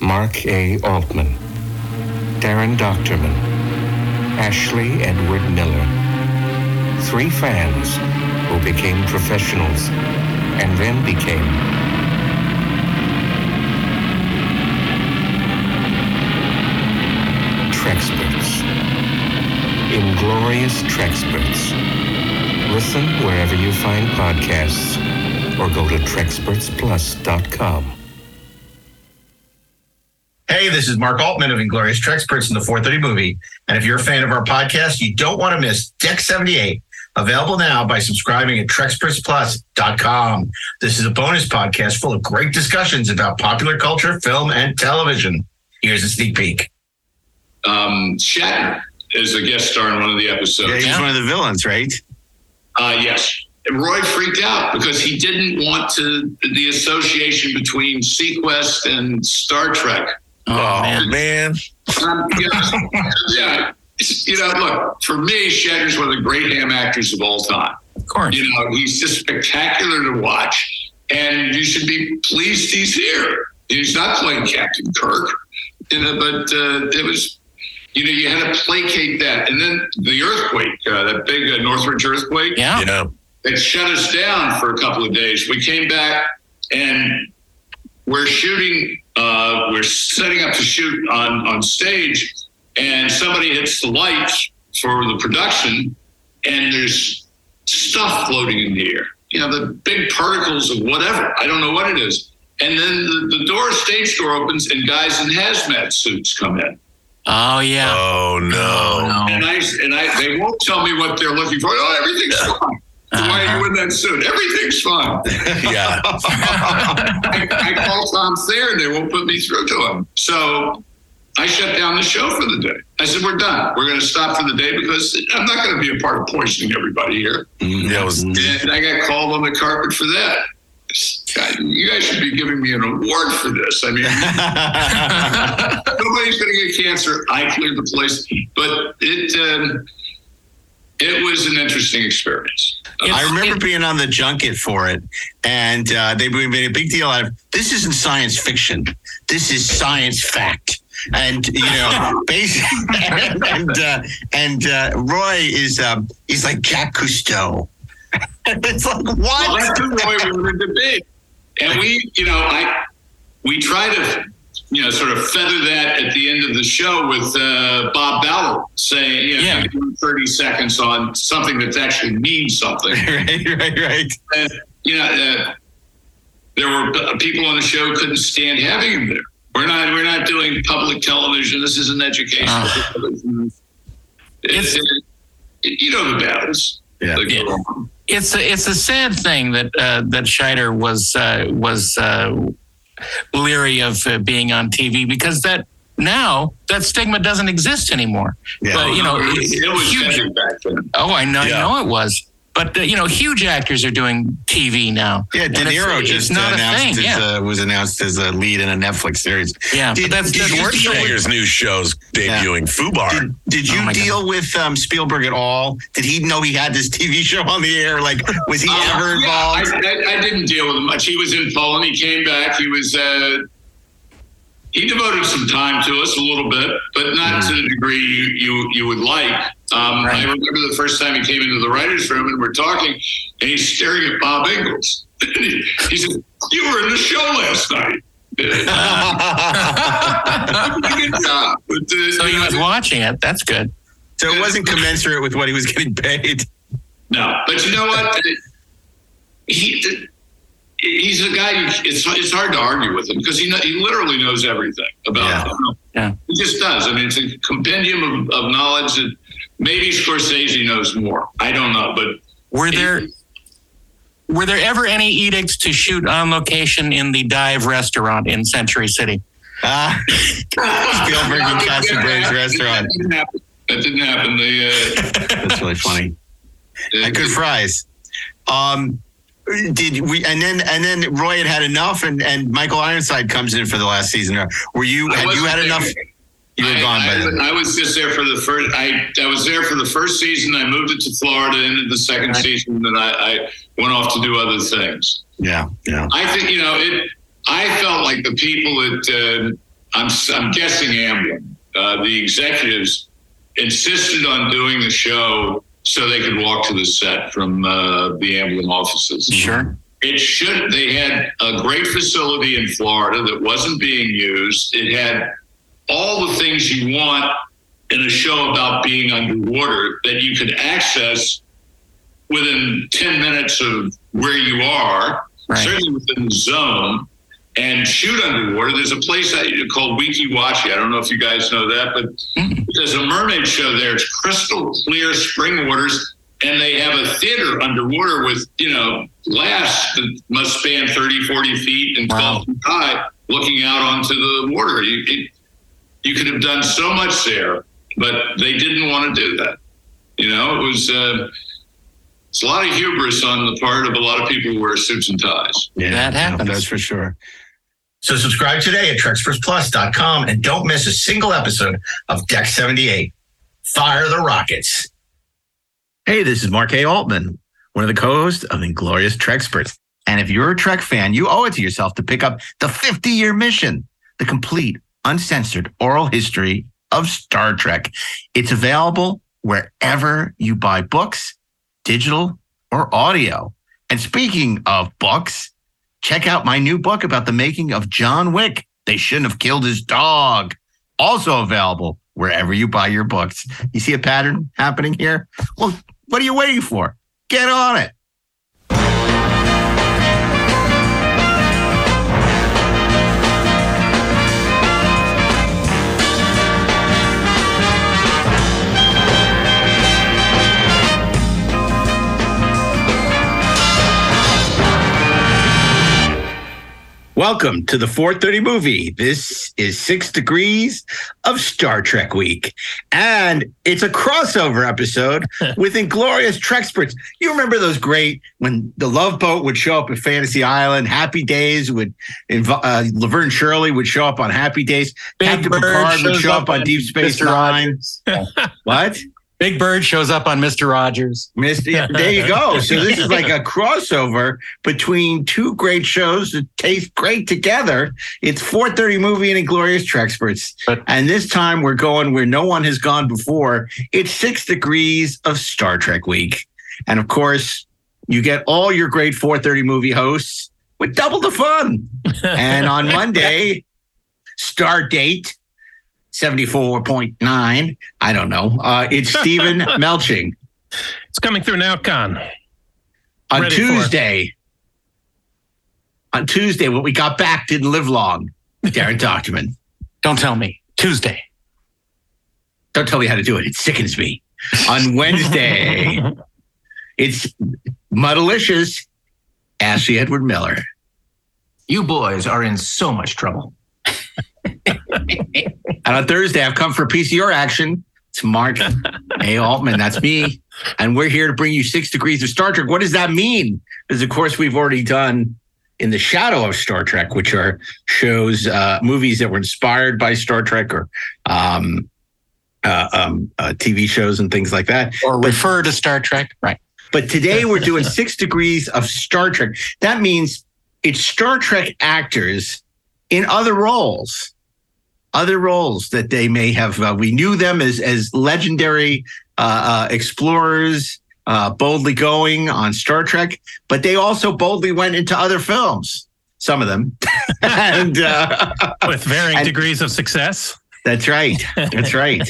Mark A. Altman, Daren Dochterman, Ashley Edward Miller. Three fans who became professionals and then became Treksperts. Inglorious Treksperts. Listen wherever you find podcasts or go to TrekspertsPlus.com. Hey, this is Mark Altman of Inglorious Treksperts in the 430 movie. And if you're a fan of our podcast, you don't want to miss Deck 78, available now by subscribing at TrekspertsPlus.com. This is a bonus podcast full of great discussions about popular culture, film, and television. Here's a sneak peek. Um, Shatner is a guest star in one of the episodes. Yeah, he's one of the villains, right? Uh, yes. And Roy freaked out because he didn't want to the association between seaQuest and Star Trek. Oh, man. Um, yeah, yeah. You know, look, for me, Shatner's one of the great ham actors of all time. Of course. You know, he's just spectacular to watch, and you should be pleased he's here. He's not playing Captain Kirk, you know, but uh, it was, you know, you had to placate that. And then the earthquake, uh, that big uh, Northridge earthquake, Yeah. Yeah. it shut us down for a couple of days. We came back and we're shooting, uh, we're setting up to shoot on, on stage, and somebody hits the lights for the production, and there's stuff floating in the air. You know, the big particles of whatever. I don't know what it is. And then the, the door, stage door opens, and guys in hazmat suits come in. Oh, yeah. Oh, no. And I and I they won't tell me what they're looking for. Oh, everything's fine. Why are you in that suit? Everything's fine. Yeah. I, I call Tom Thayer and they won't put me through to him. So I shut down the show for the day. I said, We're done. We're going to stop for the day because I'm not going to be a part of poisoning everybody here. Yeah, it was, And I got called on the carpet for that. God, you guys should be giving me an award for this. I mean, nobody's going to get cancer. I cleared the place, but it um, it was an interesting experience. I remember being on the junket for it, and uh, they made a big deal out of this. Isn't science fiction. This is science fact. And you know, basically, and and, uh, and uh, Roy is um, he's like Jacques Cousteau. it's like Well, what? that's the way we were debate. And we, you know, I we try to, you know, sort of feather that at the end of the show with uh, Bob Ballard saying, you know, Yeah. 30 seconds on something that actually means something. right, right, right. And, you know, uh, there were uh, people on the show couldn't stand having him there. We're not, we're not doing public television. This isn't educational Ah. television. It's, you know the battles. Yeah. on. it's a, it's a sad thing that uh, that Scheider was uh, was uh, leery of uh, being on TV because that now that stigma doesn't exist anymore. Yeah. But you know, it was, it was huge- back then. oh, I know, Yeah. I know it was. But uh, you know, huge actors are doing TV now. Yeah, De And it's- Niro it's just not announced thing, as, yeah. uh, was announced as a lead in a Netflix series. Yeah, Did- but that's, did that's you worse. deal Schwarzenegger's new show's debuting. Fubar. Did, did you Oh my deal with um, Spielberg at all? Did he know he had this TV show on the air? Like, was he Uh, ever yeah, involved? I, I, I didn't deal with him much. He was in Poland. He came back. He was. Uh, he devoted some time to us a little bit, but not to the degree you you, you would like. Um, Right. I remember the first time he came into the writers' room and we're talking, and he's staring at Bob Ingalls. he said, "You were in the show last night." Good job. But, uh, so he you know, was watching it. That's good. so it wasn't commensurate with what he was getting paid. No, but you know what? He he's a guy. You, it's it's hard to argue with him because he know, he literally knows everything about. Yeah. you know, Yeah. he just does. I mean, it's a compendium of, of knowledge that maybe Scorsese knows more. I don't know, but Were there were there ever any edicts to shoot on location in the dive restaurant in Century City? Ah, Spielberg and Katzenberg's restaurant. That didn't happen. That didn't happen. They, uh, That's really funny. And good fries. Um, did we? And then and then Roy had had enough, and and Michael Ironside comes in for the last season. Were you? Had you had there. enough? You were I, gone by I, then. I was just there for the first. I I was there for the first season. I moved it to Florida. Ended the second Right. season, and I, I went off to do other things. Yeah, yeah. I think you know it. I felt like the people at uh, I'm I'm guessing Amblin. Uh, the executives insisted on doing the show so they could walk to the set from uh, the Amblin offices. Sure. It should. They had a great facility in Florida that wasn't being used. It had all the things you want in a show about being underwater that you could access within 10 minutes of where you are, Right. certainly within the zone, and shoot underwater. There's a place that, called Weeki Wachee. I don't know if you guys know that, but mm-hmm. there's a mermaid show there. It's crystal clear spring waters, and they have a theater underwater with, you know, glass that must span 30, 40 feet and 12 feet high, looking out onto the water. You, it, you could have done so much there, but they didn't want to do that. You know, it was uh, it's a lot of hubris on the part of a lot of people who wear suits and ties. Yeah, That happens. That's for sure. So subscribe today at TrekspertsPlus.com and don't miss a single episode of Deck 78. Fire the rockets. Hey, this is Mark A. Altman, one of the co-hosts of Inglorious Treksperts. And if you're a Trek fan, you owe it to yourself to pick up the 50-year mission, the complete, uncensored oral history of Star Trek. It's available wherever you buy books, digital or audio. And speaking of books, check out my new book about the making of John Wick. They shouldn't have killed his dog. Also available wherever you buy your books. You see a pattern happening here? Well, what are you waiting for? Get on it. Welcome to the 430 movie. This is Six Degrees of Star Trek Week. And it's a crossover episode with Inglorious Treksperts. You remember those great when the Love Boat would show up at Fantasy Island, Happy Days would, inv- uh, Laverne Shirley would show up on Happy Days, Captain Picard would show up on Deep Space. Nine. What? Big Bird shows up on Mr. Rogers. Yeah, there you go. So this is like a crossover between two great shows that taste great together. It's 430 movie and Inglorious Treksperts. And this time we're going where no one has gone before. It's six degrees of Star Trek week. And of course, you get all your great 430 movie hosts with double the fun. and on Monday, Star Date 74.9. I don't know. Uh, it's Steven Melching. It's coming through now, Con. on Ready. Tuesday. On Tuesday, when we got back didn't live long. Daren Dochterman. Don't tell me. Tuesday. Don't tell me how to do it. It sickens me. On Wednesday, it's Muddalicious, Ashley Edward Miller. You boys are in so much trouble. And on Thursday, I've come for a piece of your action. It's Mark A. Altman. That's me. And we're here to bring you six degrees of Star Trek. What does that mean? Because, of course, we've already done In the Shadow of Star Trek, which are shows, uh, movies that were inspired by Star Trek or um, uh, um, uh, TV shows and things like that. Or refer to Star Trek. Right. But today we're doing six degrees of Star Trek. That means it's Star Trek actors in other roles, other roles that they may have. Uh, we knew them as as legendary uh, uh, explorers, uh, boldly going on Star Trek, but they also boldly went into other films. Some of them, and uh, With varying And- degrees of success. that's right. That's right.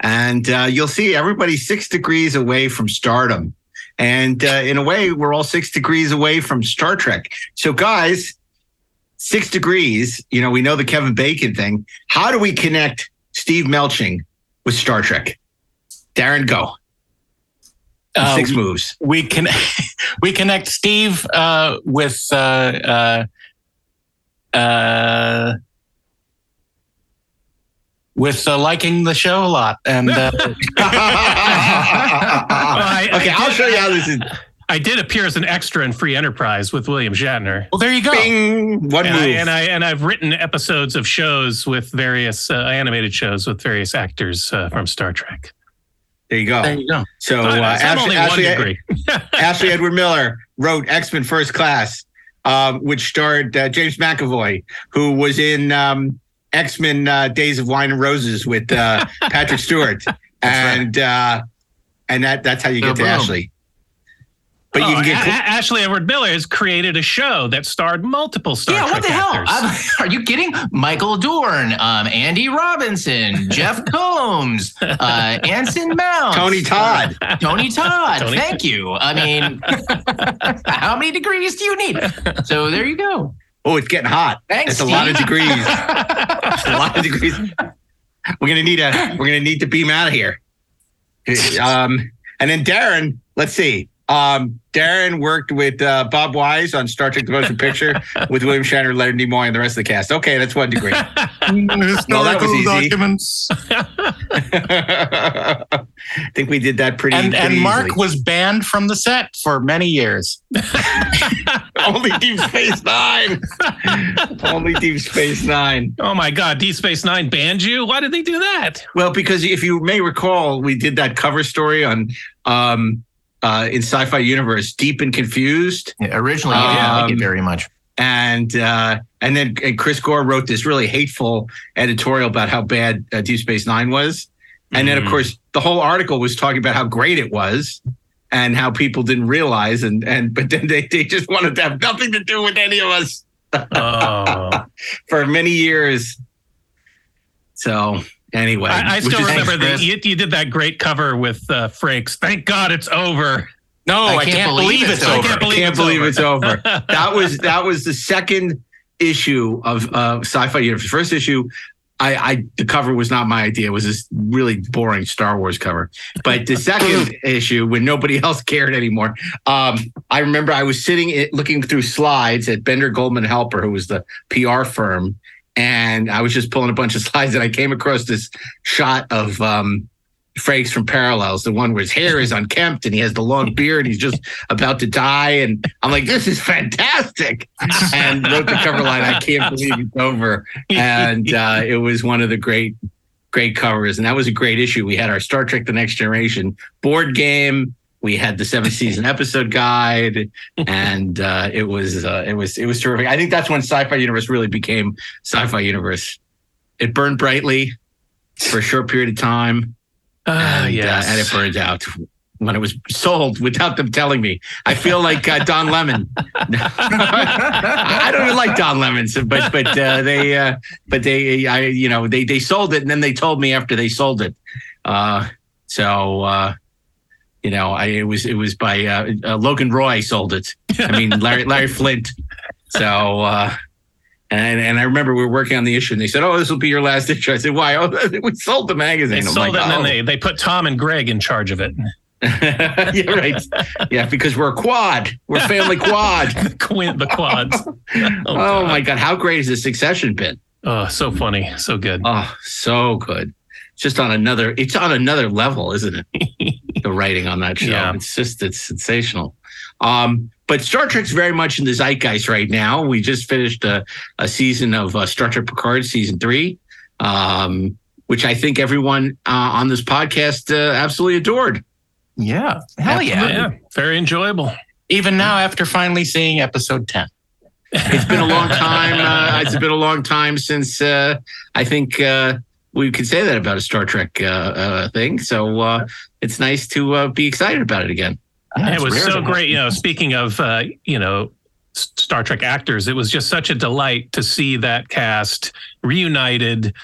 And uh, you'll see everybody six degrees away from stardom. And uh, in a way, we're all six degrees away from Star Trek. So, guys, six degrees, you know, we know the Kevin Bacon thing. How do we connect Steve Melching with Star Trek? Daren, go. Uh, six moves. we can we connect Steve uh, with uh, uh, uh, with uh, liking the show a lot, and uh, I- I okay, I'll show you how this is. I did appear as an extra in Free Enterprise with William Shatner. well, there you go. Bing, one And move. I, and I and I've written episodes of shows with various uh, animated shows with various actors uh, from Star Trek. there you go. There you go. So, So uh, I'm Ashley, only Ashley, one degree. Ashley Edward Miller wrote X Men First Class, um, which starred uh, James McAvoy, who was in um, X Men uh, Days of Wine and Roses with uh, Patrick Stewart, and uh, and that that's how you So get to boom. Ashley. But you Oh, can get A- cl- A- Ashley Edward Miller has created a show that starred multiple Star yeah, Trek what the hell? actors. I'm- are you kidding? Michael Dorn, um, Andy Robinson, Jeff Combs, uh, Anson Mount, Tony Todd. uh, Tony Todd. Tony- Thank you. I mean, how many degrees do you need? So there you go. Oh, it's getting hot. Thanks, It's a lot of degrees. It's a lot of degrees. We're gonna need a. We're gonna need to beam out of here. Um, and then Daren. Let's see. Um, Daren worked with uh, Bob Wise on Star Trek: The Motion Picture with William Shatner, Leonard Nimoy, and the rest of the cast. Okay, that's one degree. Well, that was easy. documents. I think we did that pretty. And pretty and Mark easily. was banned from the set for many years. only Deep Space Nine. only Deep Space Nine. oh my God, Deep Space Nine banned you? Why did they do that? Well, because if you may recall, we did that cover story on um, uh, in Sci-Fi Universe, Deep and Confused, Yeah, originally, you didn't like Um, very much. and uh, and then and Chris Gore wrote this really hateful editorial about how bad uh, Deep Space Nine was, and then of Mhm. course the whole article was talking about how great it was. And how people didn't realize, and and but then they, they just wanted to have nothing to do with any of us Oh, for many years. So anyway, I, I still remember that you, you did that great cover with uh, Frakes. Thank God it's over. No, I I can't can't, believe believe, it's it's over. over. I can't believe can't it's believe over. it's over. that was that was the second issue of uh, Sci-Fi Universe. First issue, I, I the cover was not my idea. It was this really boring Star Wars cover. But the second issue, when nobody else cared anymore, um, I remember I was sitting it, looking through slides at Bender Goldman Helper, who was the PR firm, and I was just pulling a bunch of slides, and I came across this shot of. Um, Frakes from Parallels, the one where his hair is unkempt and he has the long beard. He's just about to die. And I'm like, this is fantastic. And wrote the cover line, I can't believe it's over. And uh, it was one of the great, great covers. And that was a great issue. We had our Star Trek The Next Generation board game. We had the seventh season episode guide, and uh, it was uh, it was it was terrific. I think that's when Sci-Fi Universe really became Sci-Fi Universe. It burned brightly for a short period of time Ah, and, yes. uh, and it burned out when it was sold without them telling me. I feel like uh, Don Lemon. I don't even like Don Lemon, but but uh, they uh, but they I you know they they sold it and then they told me after they sold it. Uh, so uh, you know I it was it was by uh, uh, Logan Roy sold it. I mean Larry Larry Flynt. So. Uh, and, and I remember we were working on the issue, and they said, "Oh, this will be your last issue." I said, "Why? Oh, we sold the magazine." they I'm sold like, it and then "Oh." they, they put Tom and Greg in charge of it. yeah, right. Yeah, because we're a quad. We're family quad. the, quin- the quads. Oh, Oh, my god, how great has the succession been? Oh, so funny. So good. Oh, so good. It's just on another. It's on another level, isn't it? The writing on that show. Yeah. It's just it's sensational. Um, but Star Trek's very much in the zeitgeist right now. We just finished a, a season of uh, Star Trek Picard season three, um, which I think everyone uh, on this podcast uh, absolutely adored. Yeah. Hell yeah. yeah, very enjoyable. Even now, after finally seeing episode 10. It's been a long time. Uh, it's been a long time since uh, I think uh, we could say that about a Star Trek uh, uh, thing. So uh, it's nice to uh, be excited about it again. Yeah, it was so great. You know, speaking of, uh, you know, Star Trek actors, it was just such a delight to see that cast reunited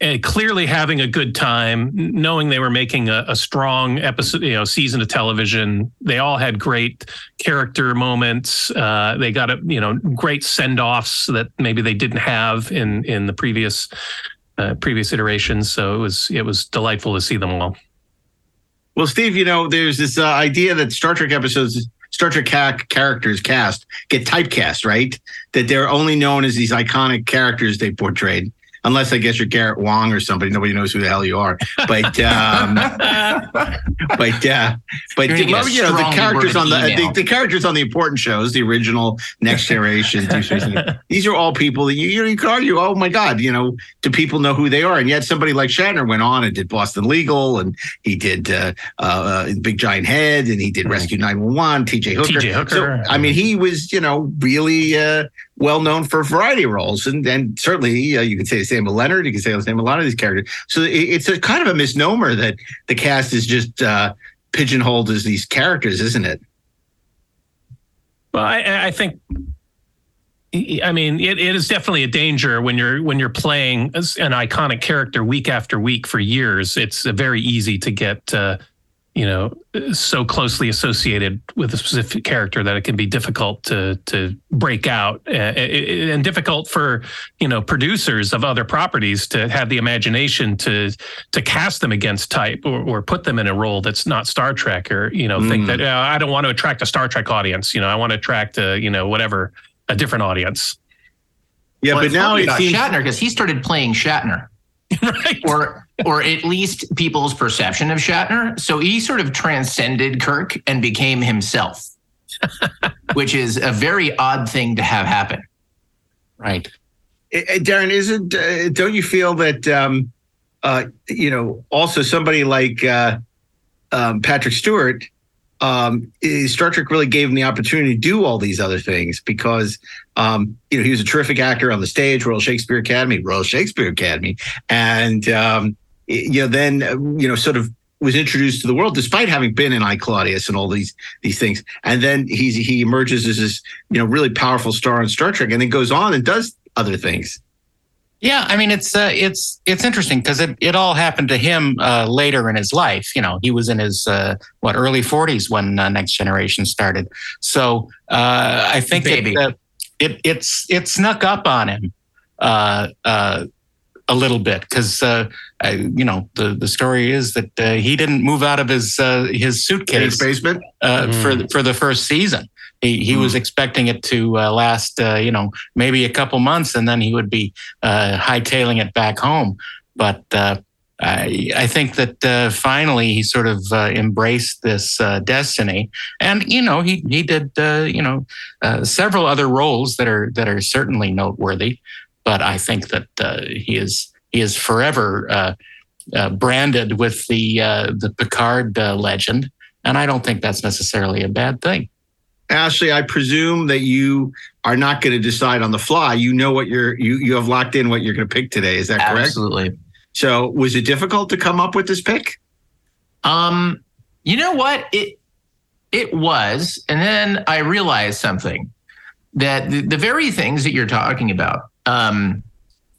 and clearly having a good time, knowing they were making a, a strong episode, you know, season of television. They all had great character moments. Uh, they got a, you know, great send offs that maybe they didn't have in in the previous uh, previous iterations. So it was it was delightful to see them all. Well, Steve, you know, there's this uh, idea that Star Trek episodes, Star Trek ca- characters cast get typecast, right? That they're only known as these iconic characters they portrayed. Unless I guess you're Garrett Wang or somebody, nobody knows who the hell you are. But um, but uh, but You're gonna get a you know the characters on the, the the characters on the important shows, the original Next Generation, Deep Space Nine, these are all people that you you, know, you could argue, oh my God, you know, do people know who they are? And yet somebody like Shatner went on and did Boston Legal, and he did uh, uh, Big Giant Head, and he did Rescue Nine One One, T.J. Hooker. T.J. Hooker. So, I mean, he was you know really uh, well known for a variety of roles, and and certainly uh, you could say the same of Leonard. You could say the same of a lot of these characters. So it, it's a kind of a misnomer that the cast is just uh, pigeonholed as these characters, isn't it? Well, I, I think. I mean, it, it is definitely a danger when you're when you're playing an iconic character week after week for years. It's uh, very easy to get, uh, you know, so closely associated with a specific character that it can be difficult to to break out, uh, and difficult for you know producers of other properties to have the imagination to to cast them against type or, or put them in a role that's not Star Trek, or you know, think Mm. that uh, I don't want to attract a Star Trek audience. You know, I want to attract a you know whatever a different audience. Yeah, Well, but now funny it seems Shatner because he started playing Shatner, right. or or at least people's perception of Shatner. So he sort of transcended Kirk and became himself, which is a very odd thing to have happen. Right. Uh, Daren, isn't uh, don't you feel that um, uh, you know also somebody like uh, um, Patrick Stewart, um, Star Trek really gave him the opportunity to do all these other things because um, you know he was a terrific actor on the stage, Royal Shakespeare Academy, Royal Shakespeare Academy, and um, you know then uh, you know sort of was introduced to the world despite having been in I Claudius and all these these things, and then he's he emerges as this you know really powerful star on Star Trek, and then goes on and does other things. Yeah, I mean it's uh, it's it's interesting because it, it all happened to him uh, later in his life. You know, he was in his uh, what early forties when uh, Next Generation started. So uh, I think Baby. it, uh, it it's it snuck up on him uh, uh, a little bit because uh, you know the the story is that uh, he didn't move out of his uh, his In his suitcase basement. uh, for the, for the first season. He he was expecting it to uh, last, uh, you know, maybe a couple months, and then he would be uh, hightailing it back home. But uh, I I think that uh, finally he sort of uh, embraced this uh, destiny, and you know he he did uh, you know uh, several other roles that are that are certainly noteworthy. But I think that uh, he is he is forever uh, uh, branded with the uh, the Picard uh, legend, and I don't think that's necessarily a bad thing. Ashley, I presume that you are not going to decide on the fly. You know what you're you you have locked in what you're going to pick today. Is that correct? Absolutely. So, was it difficult to come up with this pick? Um, you know what? It it was, and then I realized something that the, the very things that you're talking about, um,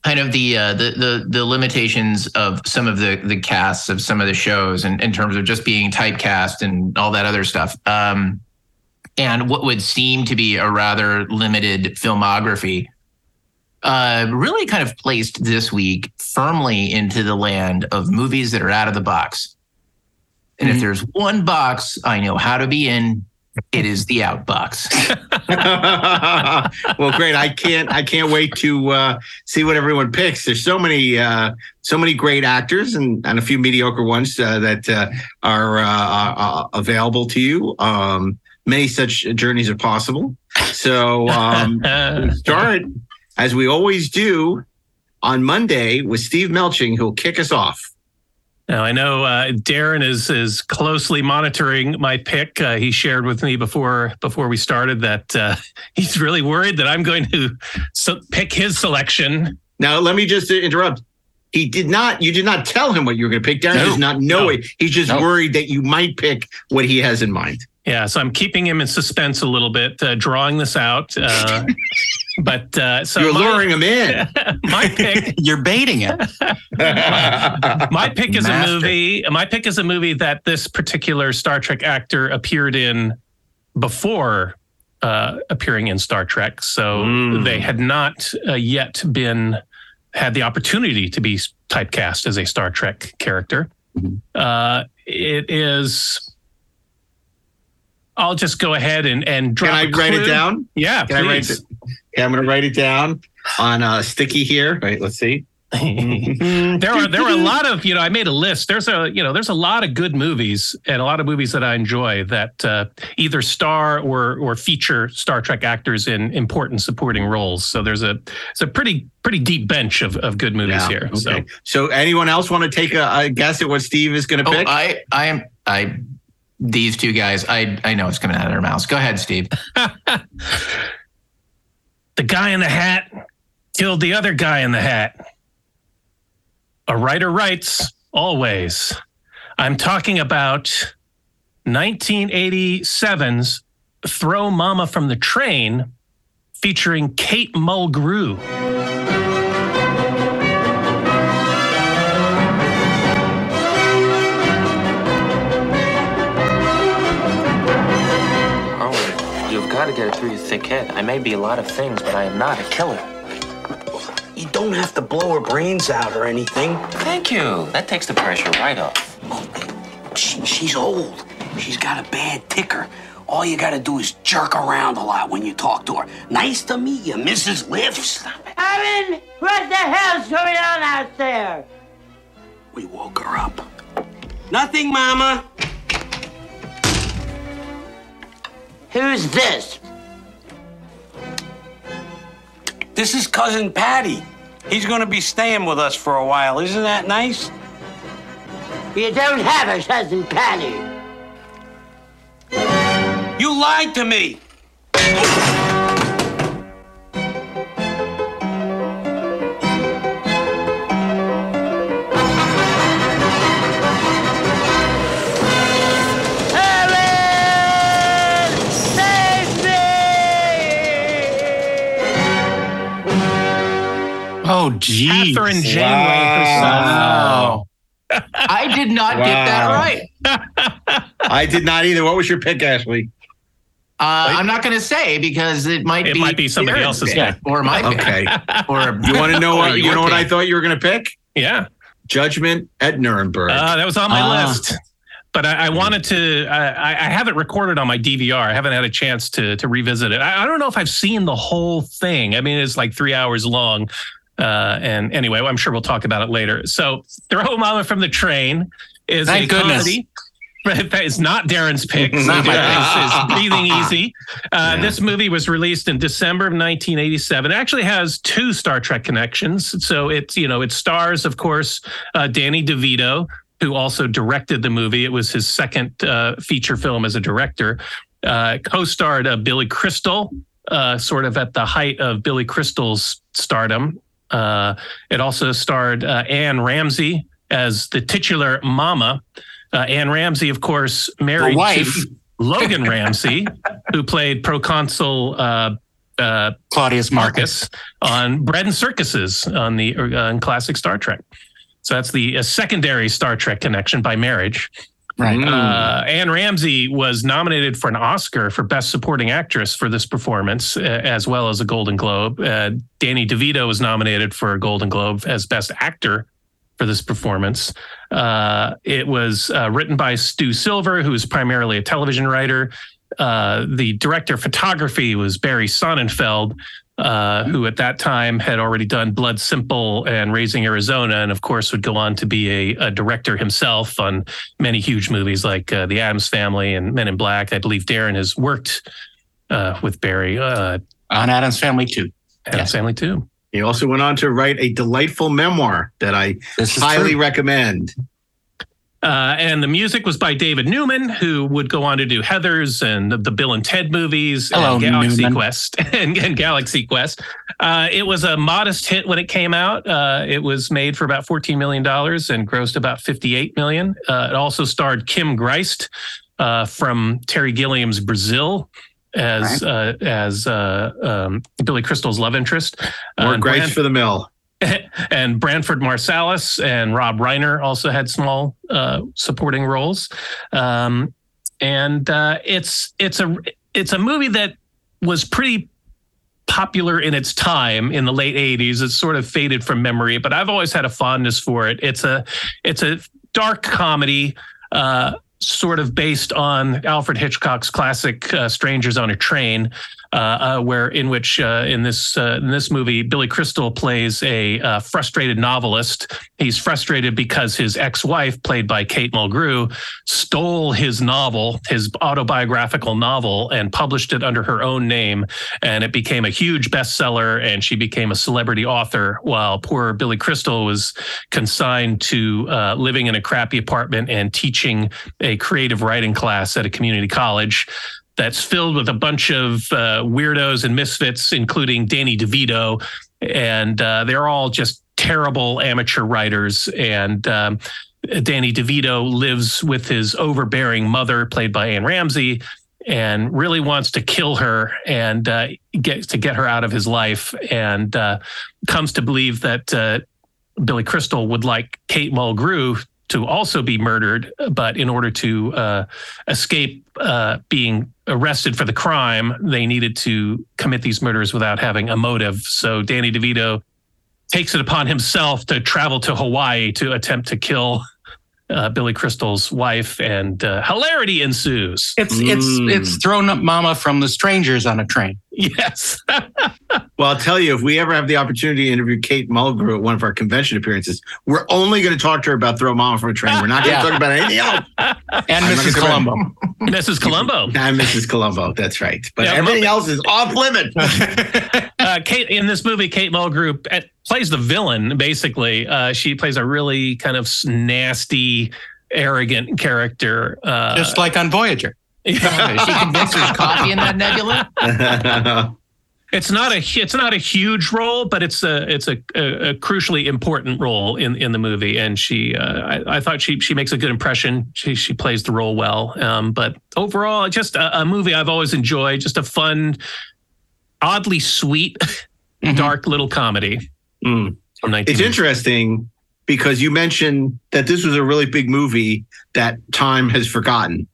kind of the uh, the the the limitations of some of the the casts of some of the shows, and in terms of just being typecast and all that other stuff. Um, and what would seem to be a rather limited filmography uh, really kind of placed this week firmly into the land of movies that are out of the box. And if there's one box I know how to be in, it is the out box. well, great. I can't. I can't wait to uh, see what everyone picks. There's so many, uh, so many great actors and, and a few mediocre ones uh, that uh, are uh, uh, available to you. Um, many such journeys are possible. So um, start as we always do on Monday with Steve Melching, who'll kick us off. Now I know uh, Daren is is closely monitoring my pick. Uh, he shared with me before before we started that uh, he's really worried that I'm going to so- pick his selection. Now, let me just interrupt. He did not. You did not tell him what you were going to pick. Daren No. does not know No. it. He's just No. worried that you might pick what he has in mind. Yeah, so I'm keeping him in suspense a little bit, uh, drawing this out. Uh, but uh, so You're my, luring him in. my pick You're baiting it. my pick is Master. a movie. My pick is a movie that this particular Star Trek actor appeared in before uh, appearing in Star Trek. So Mm. they had not uh, yet been had the opportunity to be typecast as a Star Trek character. Mhm. Uh, it is. I'll just go ahead and and drop. Can I a write it down? Yeah, Can I write it? Okay, I'm going to write it down on uh, sticky here. Right. Let's see. there are there are a lot of you know I made a list. There's a you know there's a lot of good movies and a lot of movies that I enjoy that uh, either star or or feature Star Trek actors in important supporting roles. So there's a it's a pretty pretty deep bench of, of good movies Yeah, here. So Okay. So, anyone else want to take a, a guess at what Steve is going to Oh, pick? I, I am, I, these two guys, I, I know it's coming out of their mouths. Go ahead, Steve. the guy in the hat killed the other guy in the hat. A writer writes always. I'm talking about 1987's Throw Momma from the Train featuring Kate Mulgrew. You've got to get it through your thick head. I may be a lot of things, but I am not a killer. You don't have to blow her brains out or anything. Thank you. That takes the pressure right off. Oh, she, she's old. She's got a bad ticker. All you gotta do is jerk around a lot when you talk to her. Nice to meet you, Mrs. Lift. Stop it. Evan, what the hell's going on out there? We woke her up. Nothing, Mama. Who's this? This is cousin Patty. He's gonna be staying with us for a while. Isn't that nice? You don't have a cousin Patty. You lied to me. Oh, geez. Kathryn Janeway herself. Wow. I did not get that right. I did not either. What was your pick, Ashley? Uh, I'm not going to say because it might It be might be somebody else's pick, pick. or my pick. Okay. or You want to know what? You your know what I thought you were going to pick? Yeah. Judgment at Nuremberg. Uh, that was on my Ah. list. But I, I wanted to. I, I have it recorded on my DVR. I haven't had a chance to to revisit it. I, I don't know if I've seen the whole thing. I mean, it's like three hours long. Uh, and anyway, I'm sure we'll talk about it later. So, "Throw Momma from the Train" is Thank a goodness. comedy. Is not Daren's pick. Not my Daren's is breathing easy. Uh, This movie was released in December of 1987. It actually has two Star Trek connections. So it's you know it stars, of course, uh, Danny DeVito, who also directed the movie. It was his second uh, feature film as a director. Uh, co-starred uh, Billy Crystal, uh, sort of at the height of Billy Crystal's stardom. Uh, it also starred uh, Anne Ramsey as the titular mama. Uh, Anne Ramsey, of course, married wife. to Logan Ramsey, who played proconsul uh, uh, Claudius Marcus. Marcus on Bread and Circuses on the uh, in classic Star Trek. So that's the secondary Star Trek connection by marriage. Right. Uh, Anne Ramsey was nominated for an Oscar for Best Supporting Actress for this performance, uh, as well as a Golden Globe. Uh, Danny DeVito was nominated for a Golden Globe as Best Actor for this performance. Uh, it was uh, written by Stu Silver, who is primarily a television writer. Uh, the director of photography was Barry Sonnenfeld, uh, who at that time had already done Blood Simple and Raising Arizona, and of course would go on to be a, a director himself on many huge movies like uh, The Addams Family and Men in Black. I believe Daren has worked uh, with Barry uh, On Addams Family, too. Addams Yes. Family too. He also went on to write a delightful memoir that I highly true. recommend. Uh, and the music was by David Newman, who would go on to do Heather's and the, the Bill and Ted movies Hello, and Galaxy Newman. Quest and, and Galaxy Quest. Uh, it was a modest hit when it came out. Uh, it was made for about $14 million and grossed about 58 million. Uh, it also starred Kim Greist uh, from Terry Gilliam's Brazil as uh, as uh, um, Billy Crystal's love interest. More Uh, grace Bran- for the mill. and Branford Marsalis and Rob Reiner also had small uh, supporting roles. Um, and uh, it's it's a it's a movie that was pretty popular in its time in the late 80s it's sort of faded from memory but i've always had a fondness for it. It's a it's a dark comedy uh, sort of based on alfred hitchcock's classic uh, strangers on a train uh, uh, where in which uh, in this uh, in this movie Billy Crystal plays a frustrated novelist. He's frustrated because his ex-wife, played by Kate Mulgrew, stole his novel, his autobiographical novel, and published it under her own name, and it became a huge bestseller. And she became a celebrity author, while poor Billy Crystal was consigned to living in a crappy apartment and teaching a creative writing class at a community college that's filled with a bunch of uh, weirdos and misfits, including Danny DeVito, and uh, they're all just terrible amateur writers. And um, Danny DeVito lives with his overbearing mother, played by Anne Ramsey, and really wants to kill her and uh, gets to get her out of his life, and uh, comes to believe that uh, Billy Crystal would like Kate Mulgrew to also be murdered, but in order to uh, escape uh, being arrested for the crime, they needed to commit these murders without having a motive. So Danny DeVito takes it upon himself to travel to Hawaii to attempt to kill uh, Billy Crystal's wife, and uh, hilarity ensues. It's it's it's thrown up mama from the strangers on a train. Yes. Well, I'll tell you, if we ever have the opportunity to interview Kate Mulgrew at one of our convention appearances, we're only going to talk to her about Throw Momma from a Train. We're not going to Yeah. talk about anything else. And I'm Mrs. gonna- Columbo. Mrs. Columbo. And Mrs. Columbo. That's right. But Yeah, everything Mo- else is off limit. uh, Kate in this movie, Kate Mulgrew uh, plays the villain. Basically, uh, she plays a really kind of nasty, arrogant character. Uh, Just like on Voyager. Is she convinced there's coffee in that nebula? It's not a it's not a huge role, but it's a it's a, a, a crucially important role in, in the movie. And she, uh, I, I thought she she makes a good impression. She she plays the role well. Um, but overall, just a, a movie I've always enjoyed. Just a fun, oddly sweet, dark little comedy. Mm. From 19 It's interesting because you mentioned that this was a really big movie that time has forgotten.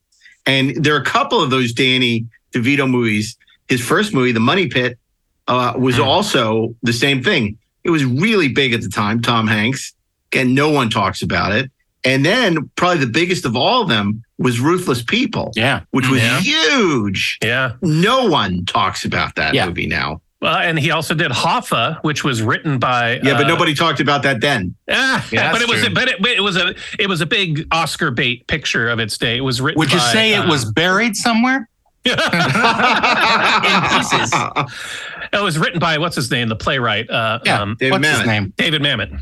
And there are a couple of those Danny DeVito movies. His first movie, The Money Pit, uh, was also the same thing. It was really big at the time, Tom Hanks. Again, no one talks about it. And then probably the biggest of all of them was Ruthless People, Yeah. which was Yeah. huge. Yeah. No one talks about that Yeah. movie now. Well, and he also did Hoffa, which was written by Yeah, but uh, nobody talked about that then. Ah, Yeah, but it was true. but it, it was a it was a big Oscar bait picture of its day. It was written. Would you by, say it uh, was buried somewhere? In pieces. It was written by what's his name, the playwright. Uh, Yeah. um, David What's his Mamet. name? David Mamet.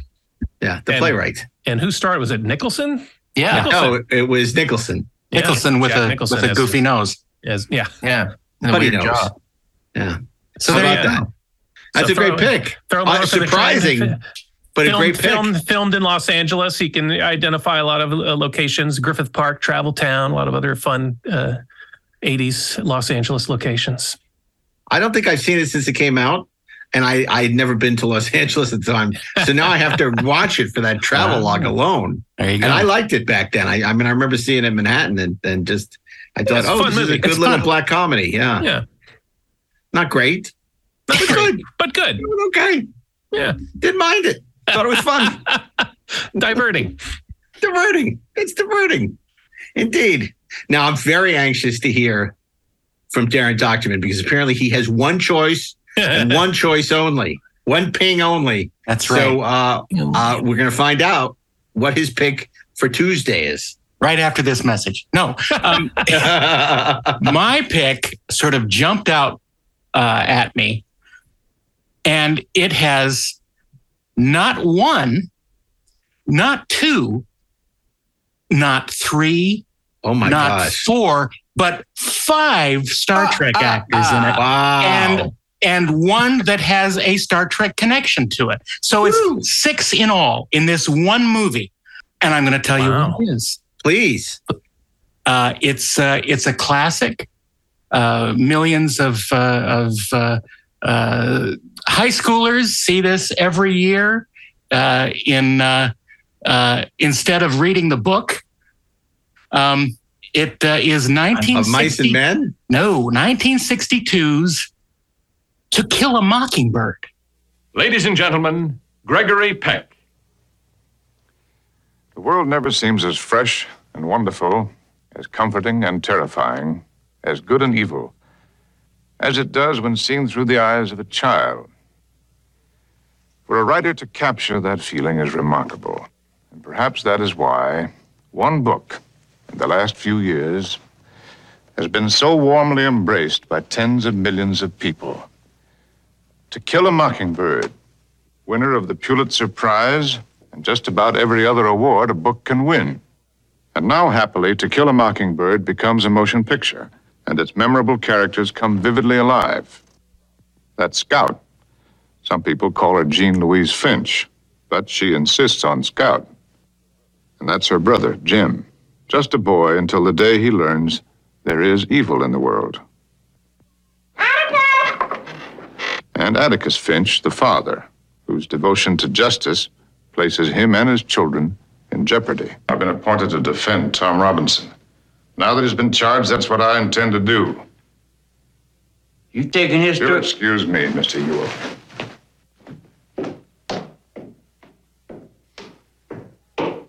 Yeah, the And- playwright. And who starred? Was it Nicholson? Yeah. Nicholson. No, it, it was Nicholson. Yeah, Nicholson with Jack a Nicholson with a as- goofy nose. as- yeah. Yeah. And a Buddy weird knows. jaw. Yeah. So How there about you that? go. That's So a great pick. Throw Uh, more surprising, train. but a great pick. filmed filmed in Los Angeles. You can identify a lot of uh, locations: Griffith Park, Travel Town, a lot of other fun uh, '80s Los Angeles locations. I don't think I've seen it since it came out. And I, I had never been to Los Angeles at the time. So now I have to watch it for that travel log alone. There you go. And I liked it back then. I, I mean, I remember seeing it in Manhattan and, and just, I thought, it's oh, this is a good It's little fun. black comedy. Yeah. Yeah, Not great, but good. but good. Okay. Yeah, Didn't mind it. Thought it was fun. diverting. diverting. It's diverting. Indeed. Now I'm very anxious to hear from Daren Dochterman because apparently he has one choice and one choice only, one ping only. That's right. So uh, uh, we're going to find out what his pick for Tuesday is. right after this message. No, um, my pick sort of jumped out uh, at me, and it has not one, not two, not three, oh my not gosh. four, but five Star Trek actors in it. Wow. And and one that has a Star Trek connection to it. So it's Woo. six in all in this one movie. And I'm going to tell Wow. you what it is. Please. Uh, it's uh, it's a classic. Uh, millions of uh, of uh, uh, high schoolers see this every year. Uh, in uh, uh, instead of reading the book, um, it uh, is Of Mice 1960 and Men? no 1962's To Kill a Mockingbird. Ladies and gentlemen, Gregory Peck. The world never seems as fresh and wonderful, as comforting and terrifying, as good and evil, as it does when seen through the eyes of a child. For a writer to capture that feeling is remarkable, and perhaps that is why one book in the last few years has been so warmly embraced by tens of millions of people. To Kill a Mockingbird, winner of the Pulitzer Prize and just about every other award a book can win. And now, happily, To Kill a Mockingbird becomes a motion picture, and its memorable characters come vividly alive. That Scout. Some people call her Jean Louise Finch, but she insists on Scout. And that's her brother, Jem. Just a boy until the day he learns there is evil in the world. Atticus! And Atticus Finch, the father, whose devotion to justice places him and his children in jeopardy. I've been appointed to defend Tom Robinson. Now that he's been charged, that's what I intend to do. You taking his You'll excuse me, Mr. Ewell.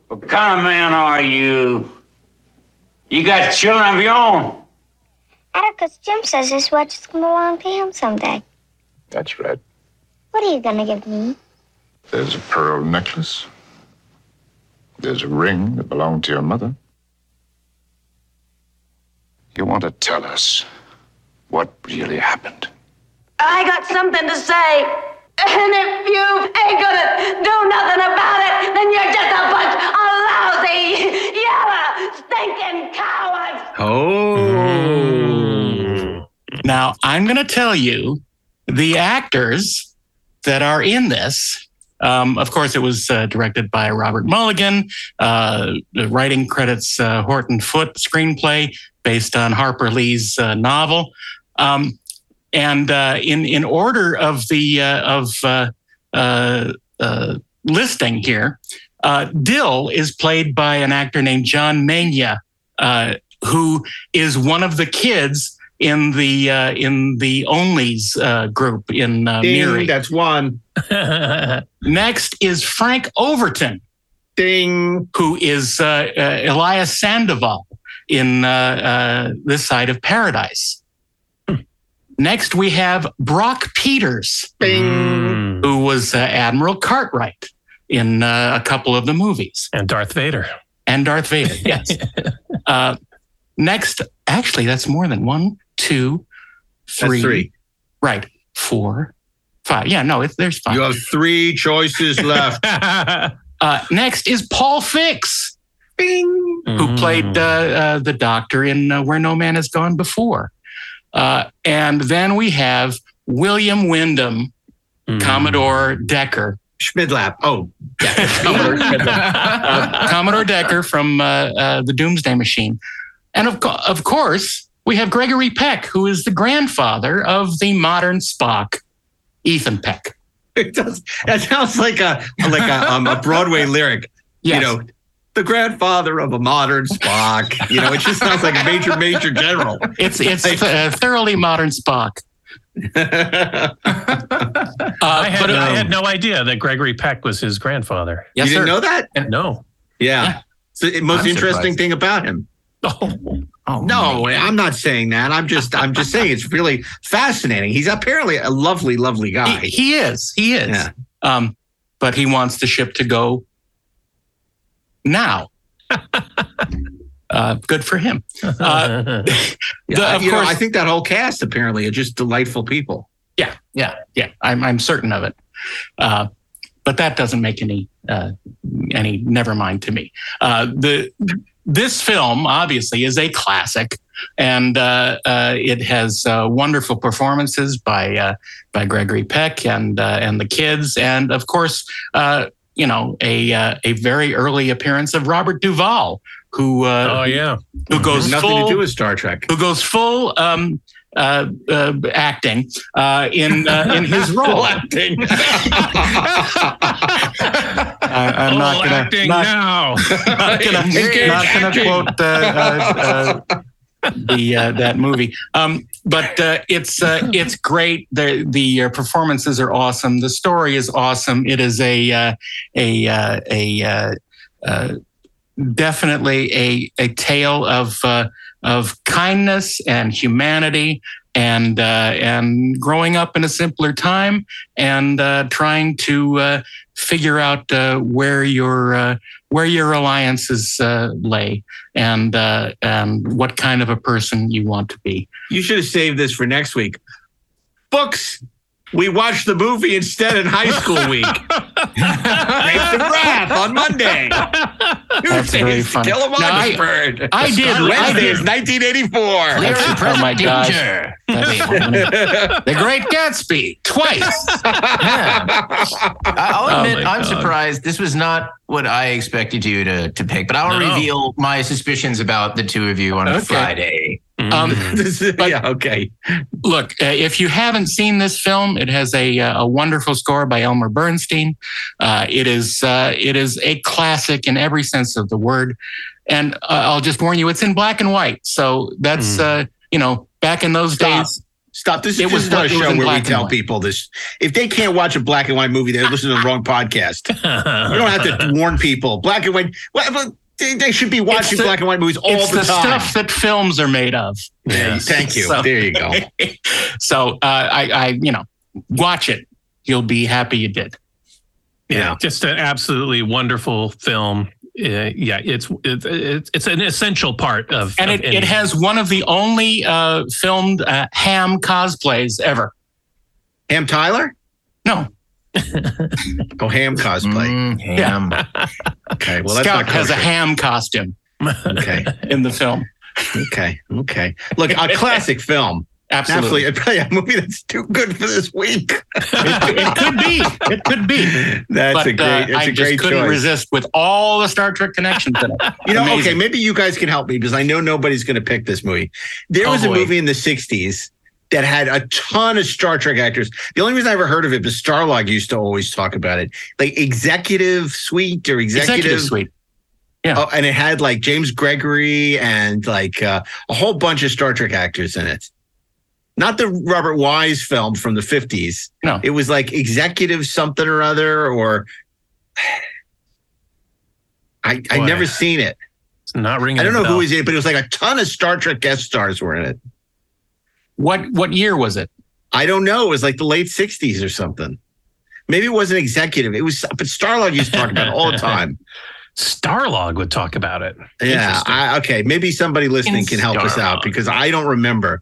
What kind of man are you? You got children of your own. Atticus Jem says his going to belong to him someday. That's right. What are you gonna give me? There's a pearl necklace. There's a ring that belonged to your mother. You want to tell us what really happened? I got something to say. And if you ain't gonna do nothing about it, then you're just a bunch of lousy, yellow, stinking cowards. Oh. Now, I'm going to tell you the actors that are in this. Um, of course, it was uh, directed by Robert Mulligan. Uh, the writing credits uh, Horton Foote screenplay based on Harper Lee's uh, novel. Um, and uh, in in order of the uh, of uh, uh, uh, listing here, uh, Dill is played by an actor named John Megna, uh, who is one of the kids in the uh, in the Onlies uh, group in uh, Ding, Miri. that's one. Next is Frank Overton. Ding. Who is uh, uh, Elias Sandoval in uh, uh, This Side of Paradise. Next, we have Brock Peters, who was uh, Admiral Cartwright in uh, a couple of the movies. And Darth Vader. And Darth Vader, yes. uh, next, actually, that's more than one, two, three. three. Right. Four, five. Yeah, no, it's, there's five. You have three choices left. Uh, next is Paul Fix, Bing. who played uh, uh, the doctor in uh, Where No Man Has Gone Before. Uh, and then we have William Windom, Commodore Decker. Schmidlap. Oh, Commodore, uh, Commodore Decker from uh, uh, the Doomsday Machine. And of, co- of course, we have Gregory Peck, who is the grandfather of the modern Spock, Ethan Peck. It does. That sounds like a like a, um, a Broadway lyric. Yes. You know, the grandfather of a modern Spock. You know, it just sounds like a major, major general. It's it's a thoroughly modern Spock. I, had, but, I um, had no idea that Gregory Peck was his grandfather. Yes, you didn't sir. know that? No. Yeah. So the most I'm interesting surprised. thing about him. Oh, no, I'm not saying that. I'm just I'm just saying it's really fascinating. He's apparently a lovely, lovely guy. He, he is. He is. Yeah. Um, but he wants the ship to go now. uh, good for him. Uh, Yeah, the- of you know, course- I think that whole cast apparently are just delightful people. Yeah, yeah, yeah. I'm I'm certain of it. Uh, but that doesn't make any uh, any never mind to me. Uh, the this film obviously is a classic, and uh, uh, it has uh, wonderful performances by uh, by Gregory Peck and uh, and the kids, and of course, uh, you know, a uh, a very early appearance of Robert Duvall, who uh, Oh, yeah. who goes Nothing full, to do with Star Trek. who goes full um, uh, uh, acting uh, in uh, in his role. acting. I, I'm not gonna acting not, now. not gonna, not gonna quote uh, uh, uh, the uh, that movie. Um, but uh, it's uh, it's great. The the uh, performances are awesome. The story is awesome. It is a uh, a uh, a definitely a a tale of of kindness and humanity and and growing up in a simpler time and trying to figure out where your where your alliances uh, lay and uh, and what kind of a person you want to be. You should have saved this for next week. Books. We watched the movie instead in high school week. Grapes of Wrath on Monday. That's very funny. Kill a No, I- I did- I did. is 1984. Clear Oh my gosh. danger. the Great Gatsby twice. I- I'll Oh admit, my I'm God. surprised. This was not what I expected you to, to pick, but I'll No. reveal my suspicions about the two of you on Okay. Friday. Um, This is- yeah, okay. look, uh, if you haven't seen this film, it has a, uh, a wonderful score by Elmer Bernstein. Uh, it is uh, it is a classic in every sense of the word, and uh, I'll just warn you, it's in black and white. So that's uh, you know back in those Stop. days. Stop. This, It this was is not a show where we tell people this. If they can't watch a black and white movie, they're listening to the wrong podcast. you don't have to warn people. Black and white. Well, but they, they should be watching the- black and white movies all it's the, the, time. stuff that films are made of. Yeah, thank you. So- there you go. so uh, I, I, you know, watch it. You'll be happy you did. Yeah, just an absolutely wonderful film. Uh, yeah, it's it's it's it's an essential part of And of it, any- it has one of the only uh, filmed uh, ham cosplays ever. Ham Tyler? No. Oh, ham cosplay. Mm, ham. Okay. Well, that's Scout not has a ham costume Okay. in the film. Okay. Okay. Look, a classic film. Absolutely. Absolutely. A movie that's too good for this week. It could be. It could be. That's but a great. uh, That's I a just couldn't choice. resist with all the Star Trek connections in it. You know, okay, maybe you guys can help me because I know nobody's going to pick this movie. There Oh, was a boy. movie in the 60s that had a ton of Star Trek actors. The only reason I ever heard of it was Starlog used to always talk about it. Like Executive Suite or Executive, Executive Suite. Yeah. Oh, and it had like James Gregory and like uh, a whole bunch of Star Trek actors in it. Not the Robert Wise film from the 50s. No. It was like Executive something or other, or I, I never seen it. it's not ringing. I don't know who was in it, but it was like a ton of Star Trek guest stars were in it. What what year was it? I don't know. It was like the late 60s or something. Maybe it wasn't executive. It was, but Starlog used to talk about it all the time. Starlog would talk about it. Yeah. I, okay. Maybe somebody listening can help us out because I don't remember.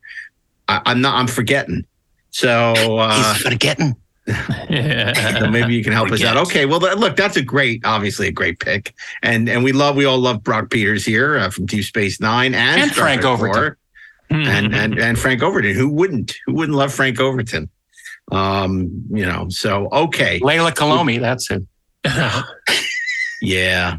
I, I'm not, I'm forgetting. So, uh, He's forgetting. so maybe you can help us out. Okay. Well, look, that's a great, obviously a great pick. And, and we love, we all love Brock Peters here uh, from Deep Space Nine and, And Star Frank Trek Overton. 4. and and and Frank Overton. Who wouldn't? Who wouldn't love Frank Overton? Um, you know. So okay, Leila Kalomi, that's it. yeah,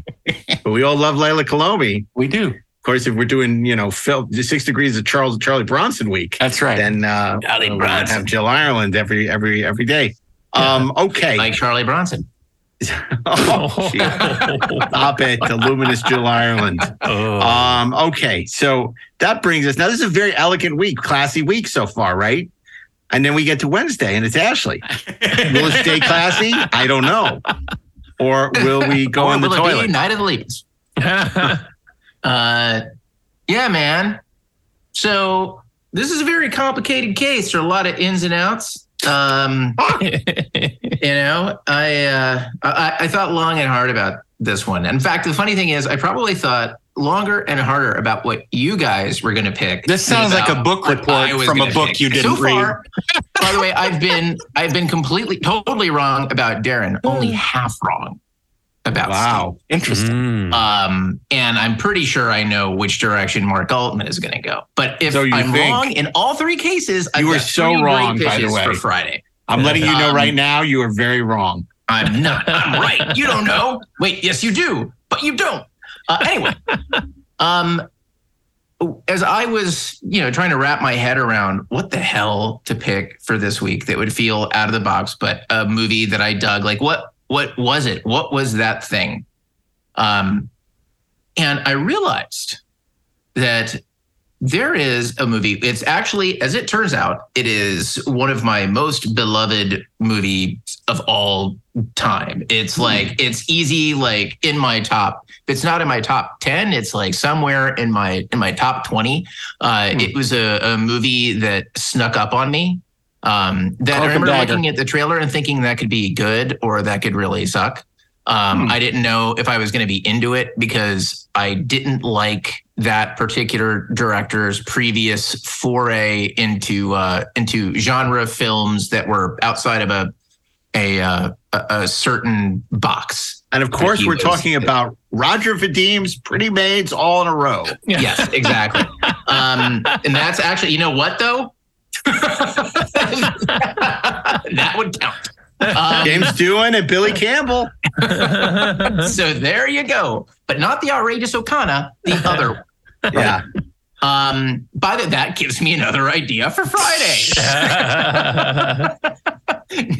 but we all love Leila Kalomi. We do. Of course, if we're doing you know Phil, Six Degrees of Charles Charlie Bronson week, That's right. then uh, Charlie we'll Bronson. have Jill Ireland every every every day. Um, okay. Like Charlie Bronson. oh, gee. Stop it, the luminous Jill Ireland. Oh. Um, okay, so that brings us now. This is a very elegant week, classy week so far, right? And then we get to Wednesday, and it's Ashley. Will it stay classy? I don't know. Or will we go on in the will it be toilet? Night of the Lepus. Uh, yeah, man. So this is a very complicated case. There are a lot of ins and outs. Um, you know, I, uh, I I thought long and hard about this one. In fact, the funny thing is, I probably thought longer and harder about what you guys were going to pick. This sounds like a book report from a book pick. you didn't so far, by the way, I've been I've been completely totally wrong about Daren. Only half wrong about Steve. Wow. Interesting. Mm. Um, and I'm pretty sure I know which direction Mark Altman is going to go. But if So I'm wrong in all three cases, You were so wrong, by the way. for Friday. I'm letting you know Um, right now you are very wrong. I'm not. I'm right. You don't know. Wait, yes, you do, but you don't. Uh, anyway, um, as I was, you know, trying to wrap my head around what the hell to pick for this week that would feel out of the box, but a movie that I dug, like what what was it? What was that thing? Um, and I realized that there is a movie. It's actually, as it turns out, it is one of my most beloved movies of all time. It's like it's easy, like in my top. If it's not in my top ten, it's like somewhere in my in my top twenty. Uh, It was a, a movie that snuck up on me. Um, that I remember looking at the trailer and thinking that could be good or that could really suck. Um, I didn't know if I was going to be into it because I didn't like that particular director's previous foray into uh, into genre films that were outside of a a uh, a, a certain box. And of course, we're was- talking about Roger Vadim's Pretty Maids all in a row. Yes, exactly. um, and that's actually, you know what though? that would count. Um, James Doohan and Billy Campbell. so there you go. But not the outrageous Okona, the other one. Yeah. Um, by the that gives me another idea for Friday.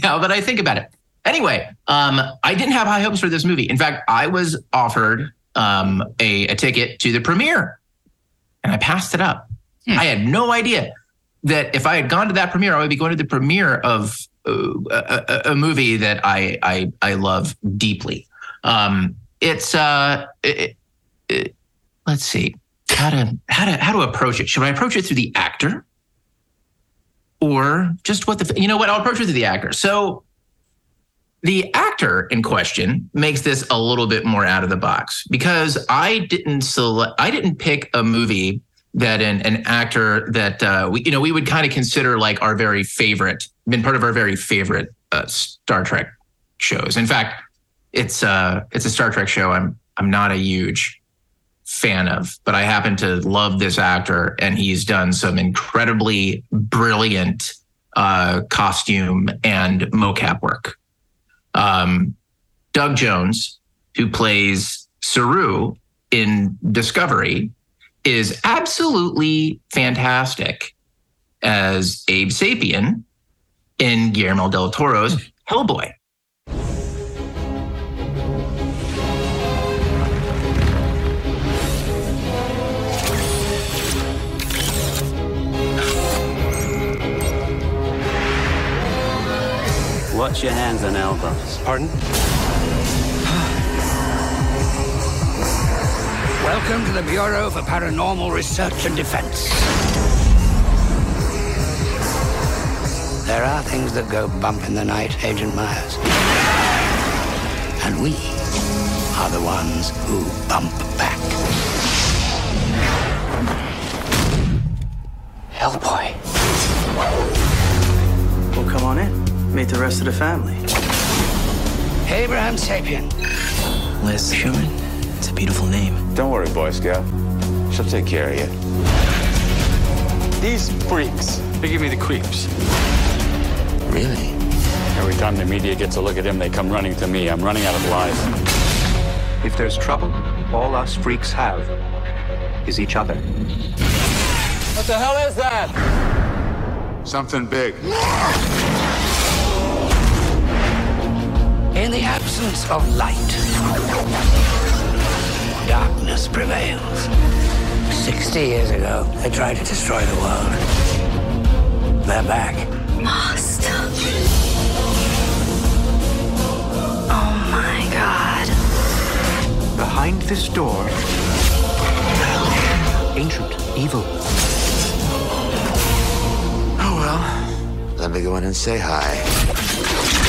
now that I think about it. Anyway, um, I didn't have high hopes for this movie. In fact, I was offered um, a, a ticket to the premiere and I passed it up. I had no idea that if I had gone to that premiere, I would be going to the premiere of uh, a, a, a movie that I, I, I love deeply. Um, it's, uh, it, it, let's see how to, how to, how to approach it. Should I approach it through the actor? or just what the you know what I'll approach it through the actor. So the actor in question makes this a little bit more out of the box because I didn't select I didn't pick a movie that an, an actor that uh, we you know we would kind of consider like our very favorite been part of our very favorite uh, Star Trek shows. In fact, it's uh it's a Star Trek show I'm I'm not a huge fan of, but I happen to love this actor, and he's done some incredibly brilliant uh, costume and mocap work. Um, Doug Jones, who plays Saru in Discovery, is absolutely fantastic as Abe Sapien in Guillermo del Toro's Hellboy. Watch your hands and elbows. Pardon? Welcome to the Bureau for Paranormal Research and Defense. There are things that go bump in the night, Agent Myers. And we are the ones who bump back. Hellboy. Well, come on in. Meet the rest of the family. Abraham Sapien. Liz Sherman. It's a beautiful name. Don't worry, Boy Scout. She'll take care of you. These freaks, they give me the creeps. Really? Every time the media gets a look at him, they come running to me. I'm running out of lies. If there's trouble, all us freaks have is each other. What the hell is that? Something big. In the absence of light, darkness prevails. Sixty years ago, they tried to destroy the world. They're back. Master. Oh my god. Behind this door, ancient evil. Oh well. Let me go in and say hi.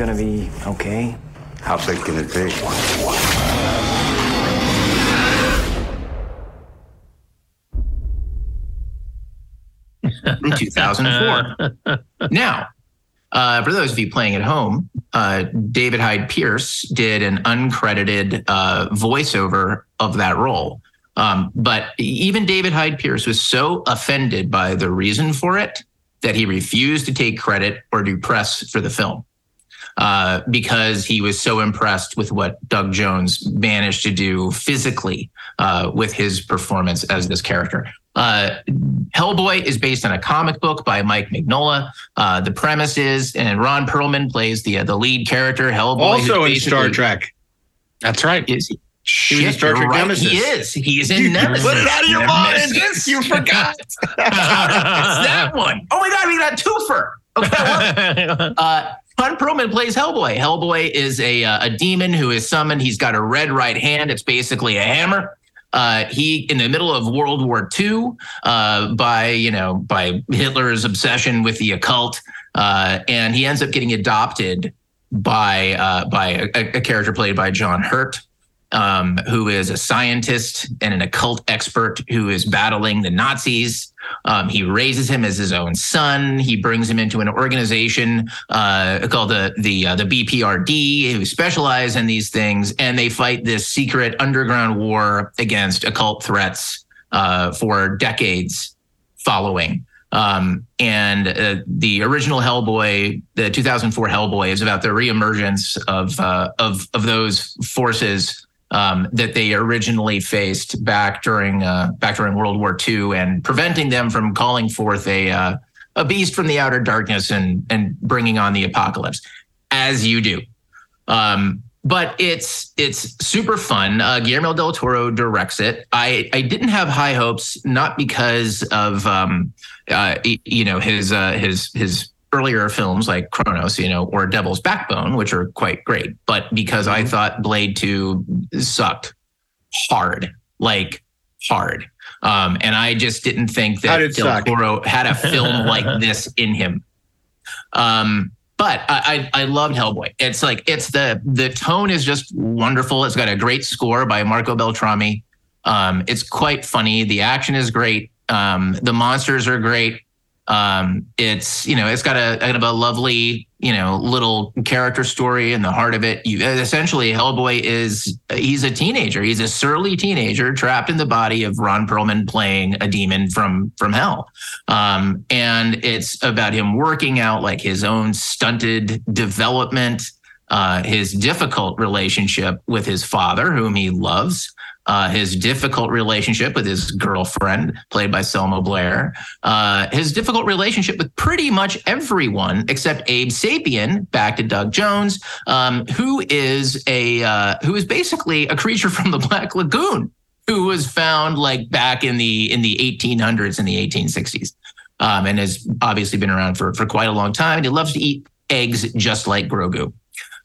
Gonna be okay? How big can it be? in 2004. now, uh, for those of you playing at home, uh, David Hyde Pierce did an uncredited uh, voiceover of that role. Um, but even David Hyde Pierce was so offended by the reason for it that he refused to take credit or do press for the film uh, because he was so impressed with what Doug Jones managed to do physically uh, with his performance as this character. Uh, Hellboy is based on a comic book by Mike Mignola. Uh, the premise is, and Ron Perlman plays the uh, the lead character. Hellboy, Also in Star Trek. That's right. Is he? He was in Star Trek right. Nemesis. He is. He's in You Nemesis. put it out of your mind. Nemesis. You forgot. it's that one. Oh my god, we got a twofer. Okay, well, uh, Ron Perlman plays Hellboy. Hellboy is a uh, a demon who is summoned. He's got a red right hand. It's basically a hammer. Uh, he in the middle of World War II, uh, by you know by Hitler's obsession with the occult, uh, and he ends up getting adopted by uh, by a, a character played by John Hurt, um, who is a scientist and an occult expert who is battling the Nazis. Um, he raises him as his own son. He brings him into an organization uh, called the the uh, the BPRD, who specialize in these things, and they fight this secret underground war against occult threats uh, for decades following. Um, and uh, the original Hellboy, the 2004 Hellboy, is about the reemergence of uh, of of those forces um, that they originally faced back during uh, back during World War II, and preventing them from calling forth a uh, a beast from the outer darkness and and bringing on the apocalypse, as you do. Um, but it's it's super fun. Uh, Guillermo del Toro directs it. I I didn't have high hopes, not because of um, uh, you know his uh, his his earlier films like Cronos, you know, or Devil's Backbone, which are quite great, but because I thought Blade Two sucked hard, like hard. Um, and I just didn't think that Del suck? Toro had a film like this in him. Um, but I, I I loved Hellboy. It's like it's the the tone is just wonderful. It's got a great score by Marco Beltrami. Um, it's quite funny. The action is great. Um, the monsters are great. Um, it's you know it's got a kind of a lovely you know little character story in the heart of it. You essentially Hellboy is he's a teenager. He's a surly teenager trapped in the body of Ron Perlman playing a demon from from hell. Um, and it's about him working out like his own stunted development, uh, his difficult relationship with his father, whom he loves, uh, his difficult relationship with his girlfriend, played by Selma Blair, uh, his difficult relationship with pretty much everyone except Abe Sapien, back to Doug Jones, um, who is a uh, who is basically a creature from the Black Lagoon who was found like back in the in the 1800s and the 1860s um, and has obviously been around for for quite a long time and he loves to eat eggs just like grogu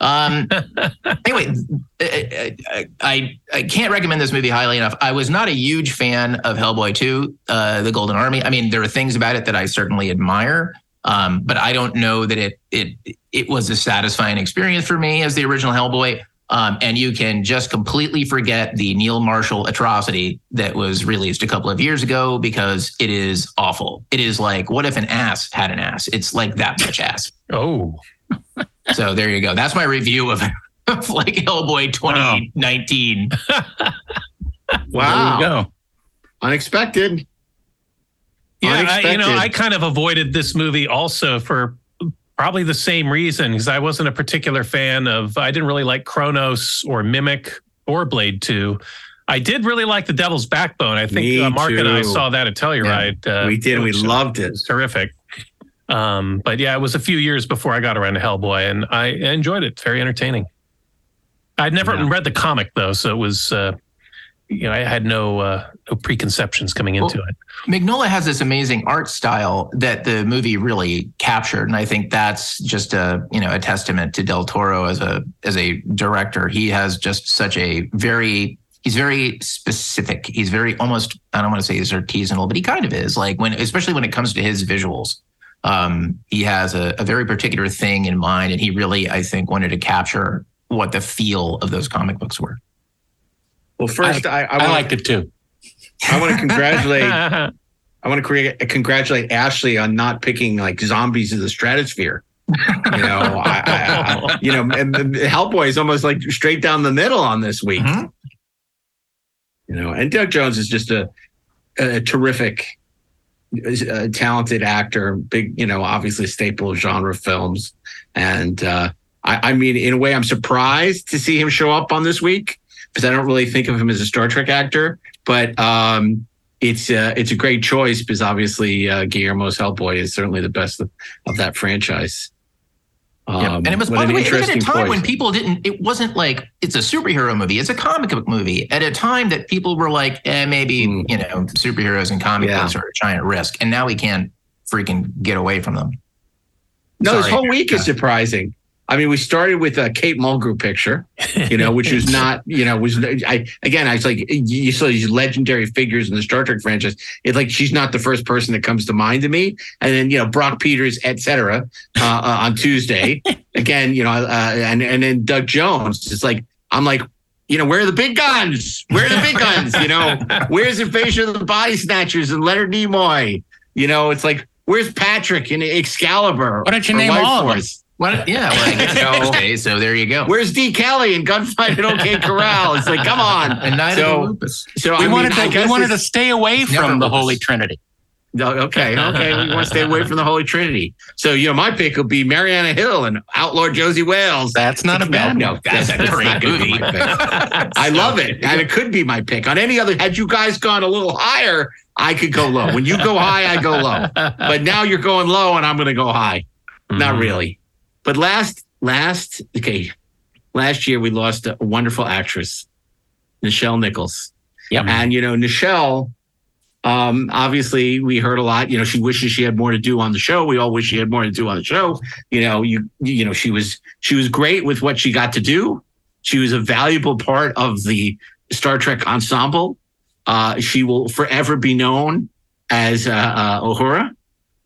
um, anyway I, I i can't recommend this movie highly enough i was not a huge fan of hellboy 2 uh, the golden army i mean there are things about it that i certainly admire um, but i don't know that it it it was a satisfying experience for me as the original hellboy um, and you can just completely forget the Neil Marshall atrocity that was released a couple of years ago because it is awful. It is like, what if an ass had an ass? It's like that much ass. Oh. So there you go. That's my review of, of like Hellboy 2019. Wow. There you go. Unexpected. Yeah, I, you know, I kind of avoided this movie also for probably the same reason because I wasn't a particular fan of. I didn't really like Cronos or Mimic or Blade Two. I did really like The Devil's Backbone. I think uh, Mark and I saw that at Telluride. uh, we did. We which loved it. was terrific. Um, but yeah, it was a few years before I got around to Hellboy, and I enjoyed it. Very entertaining. I'd never read the comic though, so it was. Uh, you know, I had no uh, no preconceptions coming into it. Mignola has this amazing art style that the movie really captured, and I think that's just a you know a testament to Del Toro as a as a director. He has just such a very he's very specific. He's very almost I don't want to say he's artisanal, but he kind of is. Like when especially when it comes to his visuals, um, he has a, a very particular thing in mind, and he really I think wanted to capture what the feel of those comic books were. Well, first, I, I, I wanna- liked it too. I want to congratulate. I want to create, congratulate Ashley on not picking like zombies of the stratosphere. You know, I, I, I, you know, and- and Hellboy is almost like straight down the middle on this week. You know, and Doug Jones is just a, a terrific, uh talented actor. Big, you know, obviously staple of genre films. And uh, I, I mean, in a way, I'm surprised to see him show up on this week because I don't really think of him as a Star Trek actor. But um, it's uh, it's a great choice because obviously uh, Guillermo's Hellboy is certainly the best of, of that franchise. Um, Yeah. And it was, by the way, it was at a time choice. when people didn't, it wasn't like it's a superhero movie, it's a comic book movie at a time that people were like, eh, maybe, you know, superheroes and comic. Yeah. books are a giant risk. And now we can't freaking get away from them. No, this whole week is surprising. I mean, we started with a Kate Mulgrew picture, you know, which was not, you know, was I again, I was like, you saw these legendary figures in the Star Trek franchise. It's like she's not the first person that comes to mind to me. And then, you know, Brock Peters, et cetera, uh, uh, on Tuesday. Again, you know, uh, and and then Doug Jones. It's like I'm like, you know, where are the big guns? Where are the big guns? You know, where's Invasion of the Body Snatchers and Leonard Nimoy? You know, it's like, where's Patrick and Excalibur? Why don't you name Life all of them? Force? What? Yeah, well, I get to Tuesday, so there you go. Where's D. Kelly and Gunfight at OK Corral? It's like, come on. And Night so, of the Lupus. So we I wanted mean, I to we wanted to stay away from the Lupus. Holy Trinity. No, okay, okay. We want to stay away from the Holy Trinity. So, you know, my pick would be Mariana Hill and Outlaw Josey Wales. That's not a bad no, one. that's, That's a that's great not gonna be movie. my pick. I love it. And it could be my pick. On any other, had you guys gone a little higher, I could go low. When you go high, I go low. But now you're going low and I'm going to go high. Not hmm. really. But last, last, okay, last year we lost a wonderful actress, Nichelle Nichols. Yep. And, you know, Nichelle, um, obviously we heard a lot, you know, she wishes she had more to do on the show. We all wish she had more to do on the show. You know, you, you know, she was, she was great with what she got to do. She was a valuable part of the Star Trek ensemble. Uh, she will forever be known as, uh, uh Uhura.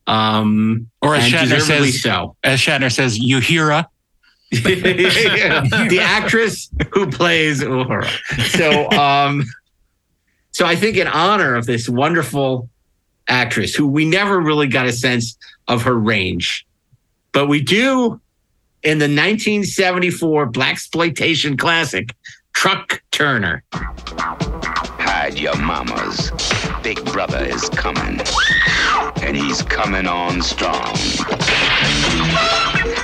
Um, Or as and Shatner says, so. as Shatner says, you hear Uhura. the actress who plays Uhura. So, um, so I think in honor of this wonderful actress who we never really got a sense of her range, but we do in the 1974 black exploitation classic Truck Turner. Hide your mamas. Big brother is coming. And he's coming on strong.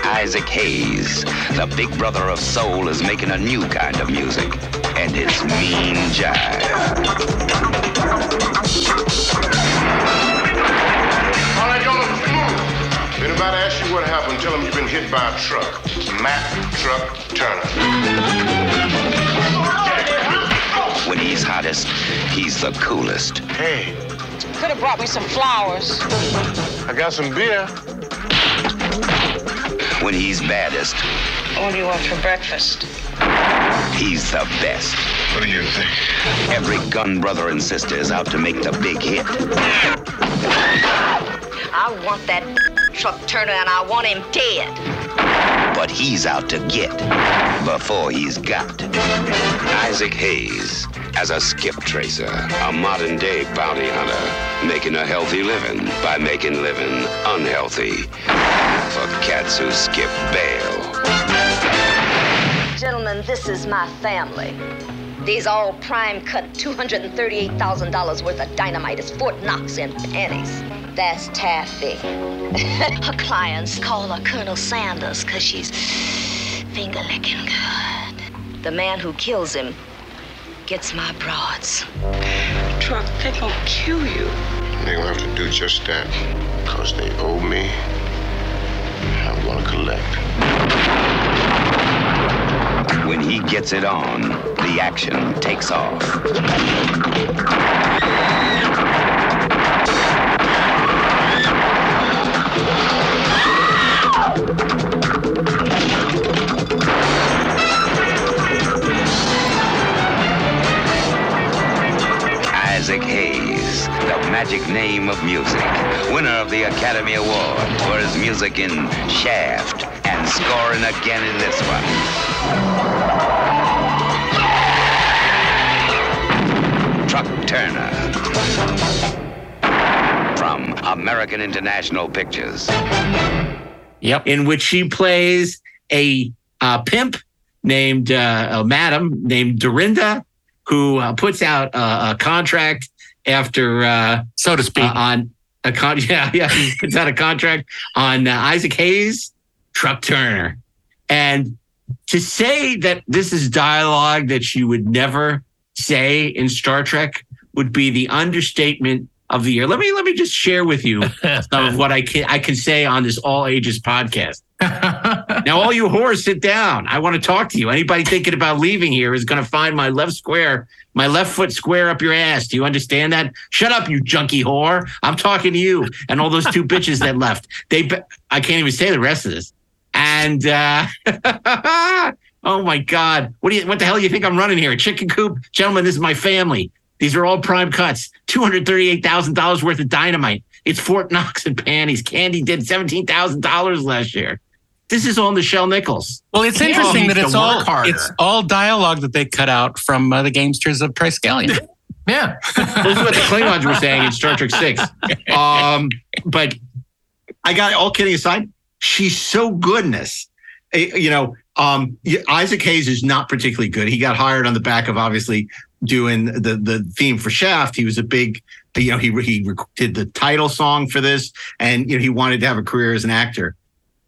Isaac Hayes, the big brother of soul, is making a new kind of music. And it's mean jive. All right, let's move. Anybody asks you what happened, tell them you've been hit by a truck. Matt Truck Turner. When he's hottest, he's the coolest. Hey, Could have brought me some flowers. I got some beer. When he's baddest, What do you want for breakfast? he's the best. What do you think? Every gun brother and sister is out to make the big hit. I want that truck Turner and I want him dead. but he's out to get before he's got. Isaac Hayes as a skip tracer, a modern day bounty hunter, making a healthy living by making living unhealthy for cats who skip bail. Gentlemen, this is my family. These all prime cut $238,000 worth of dynamite is Fort Knox in pennies. That's Taffy. her clients call her Colonel Sanders because she's finger licking good. The man who kills him gets my broads. Truck, they gonna kill you. They gonna have to do just that. Because they owe me. I'm gonna collect. When he gets it on, the action takes off. Isaac Hayes, the magic name of music, winner of the Academy Award for his music in Shaft and scoring again in this one. Truck Turner. From American International Pictures. Yep. In which she plays a uh, pimp named uh, a madam named Dorinda, who uh, puts out uh, a contract after, uh, so to speak, on a con. Yeah, yeah, puts out a contract on uh, Isaac Hayes, Truck Turner, and to say that this is dialogue that you would never say in Star Trek would be the understatement of the year. Let me let me just share with you some of what I can I can say on this all ages podcast. now, all you whores, sit down. I want to talk to you. Anybody thinking about leaving here is going to find my left square, my left foot square up your ass. Do you understand that? Shut up, you junkie whore. I'm talking to you and all those two bitches that left. They, I can't even say the rest of this. And And uh, oh my God, what do you? What the hell do you think I'm running here? A chicken coop, gentlemen. This is my family. These are all prime cuts. Two hundred thirty-eight thousand dollars worth of dynamite. It's Fort Knox and panties. Candy did seventeen thousand dollars last year. This is all Nichelle Nichols. Well, it's Candy interesting that it's all work harder. it's all dialogue that they cut out from uh, the Gamesters of Triskelion. yeah, this is what the Klingons were saying in Star Trek Six. Um, but I got all kidding aside, she's so good in this. Eh, You know, um, Isaac Hayes is not particularly good. He got hired on the back of obviously doing the the theme for Shaft. He was a big, you know, he he did the title song for this, and you know he wanted to have a career as an actor.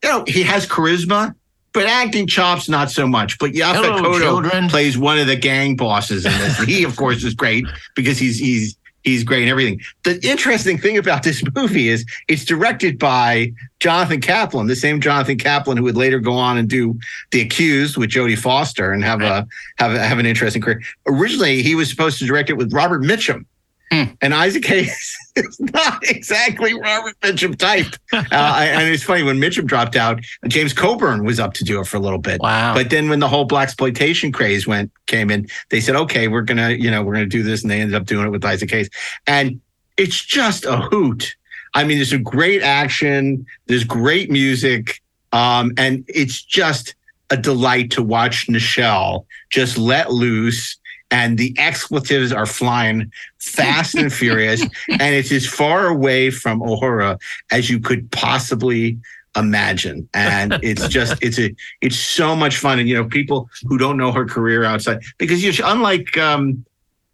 You know, he has charisma. But acting chops, not so much. But Yaphet Kotto plays one of the gang bosses in this. he, of course, is great because he's he's he's great and everything. The interesting thing about this movie is it's directed by Jonathan Kaplan, the same Jonathan Kaplan who would later go on and do The Accused with Jodie Foster and have a have a, have an interesting career. Originally, he was supposed to direct it with Robert Mitchum. And Isaac Hayes is not exactly Robert Mitchum type. Uh, and it's funny when Mitchum dropped out, James Coburn was up to do it for a little bit. Wow. But then when the whole black exploitation craze went came in, they said, okay, we're gonna, you know, we're gonna do this, and they ended up doing it with Isaac Hayes. And it's just a hoot. I mean, there's some great action, there's great music, um, and it's just a delight to watch Nichelle just let loose. And the expletives are flying fast and furious, and it's as far away from Uhura as you could possibly imagine. And it's just it's a it's so much fun. And you know, people who don't know her career outside because you're unlike um,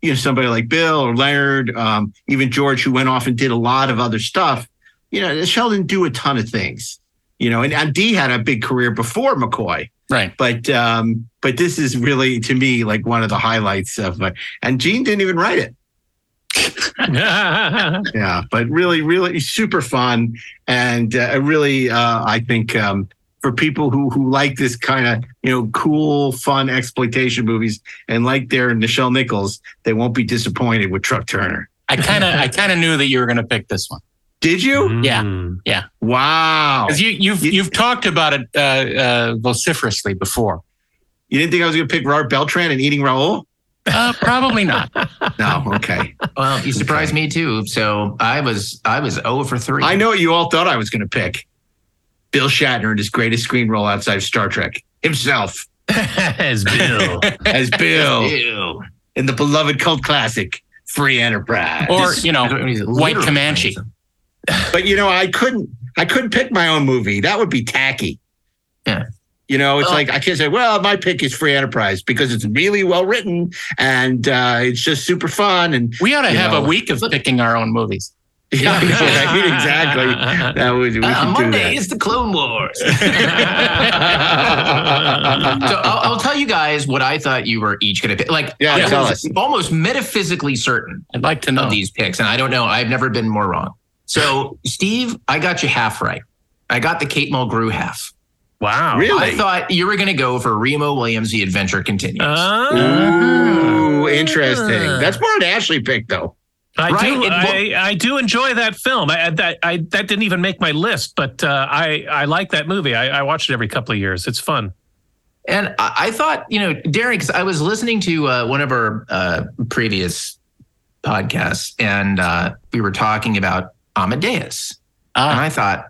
you know somebody like Bill or Leonard, um, even George, who went off and did a lot of other stuff. You know, Sheldon do a ton of things. You know, and, and Dee had a big career before McCoy. Right. But um, but this is really to me like one of the highlights of uh, and Gene didn't even write it. yeah, but really, really super fun, and uh, really, uh, I think um, for people who who like this kind of you know cool, fun exploitation movies and like their Nichelle Nichols, they won't be disappointed with Truck Turner. I kind of I kind of knew that you were going to pick this one. Did you? Yeah, yeah. Wow. Because you you've you've talked about it uh, uh, vociferously before. You didn't think I was going to pick Robert Beltran and Eating Raoul? Uh, probably not. No. Okay. Well, you surprised me too. So I was I was 0 for three. I know what you all thought I was going to pick. Bill Shatner in his greatest screen role outside of Star Trek himself as Bill. as Bill Ew. in the beloved cult classic Free Enterprise. Or you know, White literally Comanche. But you know, I couldn't I couldn't pick my own movie. That would be tacky. Yeah. You know, it's Well- like I can't say, well, my pick is Free Enterprise because it's really well written and uh, it's just super fun. And We ought to have know, a week of picking our own movies. Yeah, right, exactly. That would, we Uh, should do Monday that. is the Clone Wars. so I'll, I'll tell you guys what I thought you were each going to pick. Like, Yeah, I tell was us. almost metaphysically certain I'd like to know. of these picks, and I don't know. I've never been more wrong. So, Steve, I got you half right. I got the Kate Mulgrew half. Wow. Really? I thought you were going to go for Remo Williams' The Adventure Continues. Uh, Ooh, interesting. That's more an Ashley pick, though. I Right, do. it wa- I, I do enjoy that film. I, that I that didn't even make my list, but uh, I I like that movie. I, I watch it every couple of years. It's fun. And I, I thought, you know, Daren, because I was listening to uh, one of our uh, previous podcasts, and uh, we were talking about Amadeus, and Ah, I thought,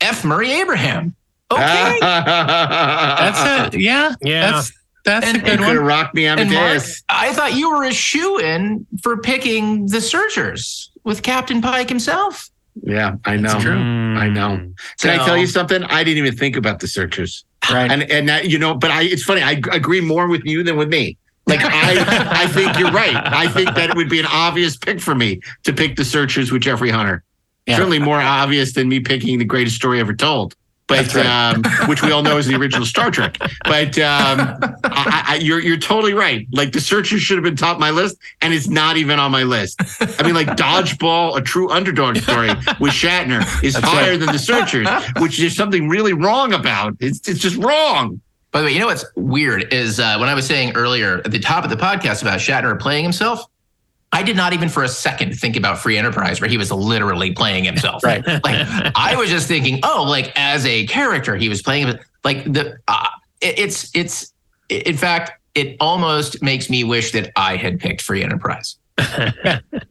F. Murray Abraham. Okay, that's it. Yeah, Yeah. That's that's And- a You good could have one. rocked me and Mark, Amadeus. I thought you were a shoe in for picking The Searchers with Captain Pike himself. Yeah, I know. true. I know. Can I tell you something? I didn't even think about the searchers. Right. And and that, you know, but I it's funny. I g- agree more with you than with me. Like I I think you're right. I think that it would be an obvious pick for me to pick the searchers with Jeffrey Hunter. Yeah. Certainly more obvious than me picking the greatest story ever told. But right. um, which we all know is the original Star Trek. But um, I, I, you're you're totally right. Like the Searchers should have been top of my list, and it's not even on my list. I mean, like Dodgeball, a true underdog story with Shatner, is That's higher right. than the Searchers, which there's something really wrong about. It's it's just wrong. By the way, you know what's weird is uh, when I was saying earlier at the top of the podcast about Shatner playing himself, I did not even for a second think about Free Enterprise where he was literally playing himself. Right. Like I was just thinking, oh, like as a character, he was playing. Like the, uh, it- it's it's in fact, it almost makes me wish that I had picked Free Enterprise.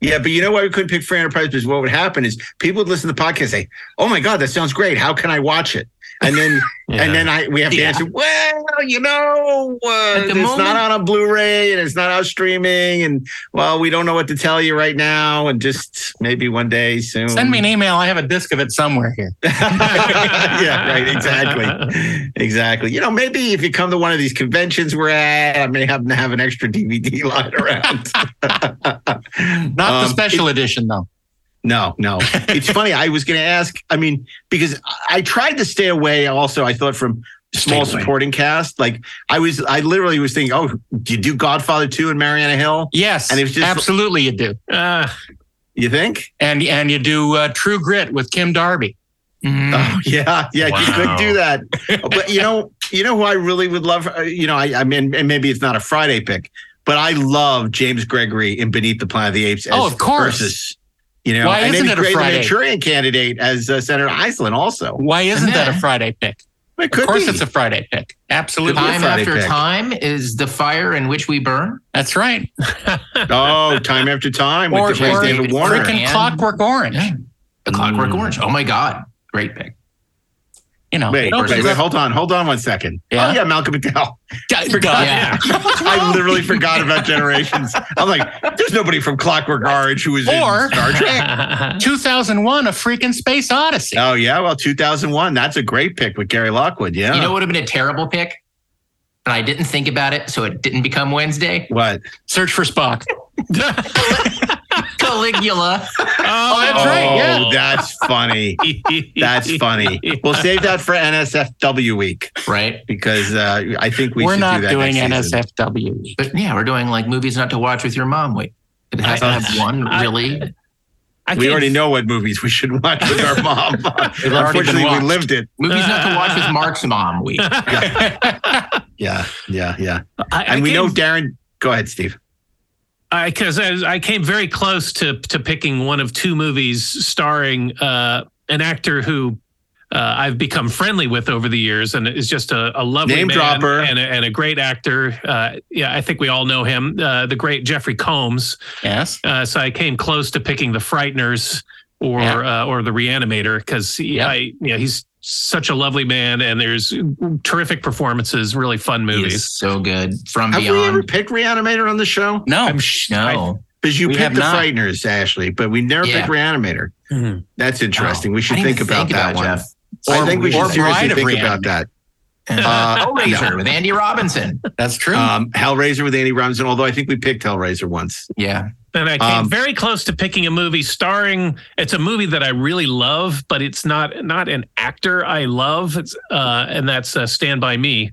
Yeah, but you know why we couldn't pick Free Enterprise? Because what would happen is people would listen to the podcast and say, "Oh my god, that sounds great! How can I watch it?" And then Yeah. and then I we have to Yeah. answer, "Well, you know, uh, the it's moment- not on a Blu-ray and it's not out streaming, and well, we don't know what to tell you right now, and just maybe one day soon." Send me an email. I have a disc of it somewhere here. yeah, right. Exactly. exactly. You know, maybe if you come to one of these conventions we're at, I may happen to have an extra DVD lying around. Not the Um, special edition, though. No, no. It's funny. I was going to ask. I mean, because I tried to stay away. Also, I thought from small supporting cast. Like I was, I literally was thinking, oh, do you do Godfather two and Mariana Hill? Yes, And it was just- absolutely you do. Uh, You think? And and you do uh, True Grit with Kim Darby. Oh yeah, yeah. You could do that. but you know, you know who I really would love. uh, You know, I, I mean, and maybe it's not a Friday pick, but I love James Gregory in Beneath the Planet of the Apes. As Oh, of course. Ursus. You know, Why isn't then it a he's great the Friday? Manchurian candidate as uh, Senator Iselin also. Why isn't that a Friday pick? It could of course, be. it's a Friday pick. Absolutely, Could be a Time Friday after pick. time is the fire in which we burn. That's right. Oh, time after time with the or David Warner. freaking And- Clockwork Orange. Yeah. The Clockwork Mm. Orange. Oh my God, great pick. You know, Wait, it wait, wait, hold on, hold on one second. Yeah? Oh yeah, Malcolm McDowell. Duh, Forgot. Yeah. I literally forgot about Generations. I'm like, there's nobody from Clockwork Orange who is Or- in Star Trek. 2001, a freaking space odyssey. Oh yeah, well, 2001. That's a great pick with Gary Lockwood. Yeah. You know what would have been a terrible pick? And I didn't think about it, so it didn't become Wednesday. what? Search for Spock. Caligula. Oh, that's right. Yeah. Oh, that's funny. That's funny. We'll save that for NSFW week Right. because uh, I think we We're should not do that doing next season. NSFW. But yeah, we're doing like movies not to watch with your mom. Wait, it has to have one really. I We already know what movies we should watch with our mom. Unfortunately, we lived it. Movies not to watch with Mark's mom week. Yeah, yeah, yeah. I, And we know Daren. Go ahead, Steve. because I, I came very close to to picking one of two movies starring uh, an actor who uh, I've become friendly with over the years, and is just a, a lovely Name man dropper. and a, and a great actor. Uh, yeah, I think we all know him, uh, the great Jeffrey Combs. Yes. Uh, so I came close to picking the Frighteners or Yeah. uh, or the Reanimator because he, Yep. I, yeah, he's such a lovely man, and there's terrific performances, really fun movies. He's so good. From Have we ever Beyond. picked Reanimator on the show? No. I'm sh- I- No. Because you We picked the not. Frighteners, Ashley, but we never Yeah. picked Reanimator. Mhm. That's interesting. Oh, we should I didn't think even about that one. Jeff. I think we or should seriously Bride of think about that. Uh, Hellraiser with Andy Robinson. That's true. Um, Hellraiser with Andy Robinson, although I think we picked Hellraiser once. Yeah. And I came Um, very close to picking a movie starring. It's a movie that I really love, but it's not not an actor I love. It's uh, and that's uh, Stand by Me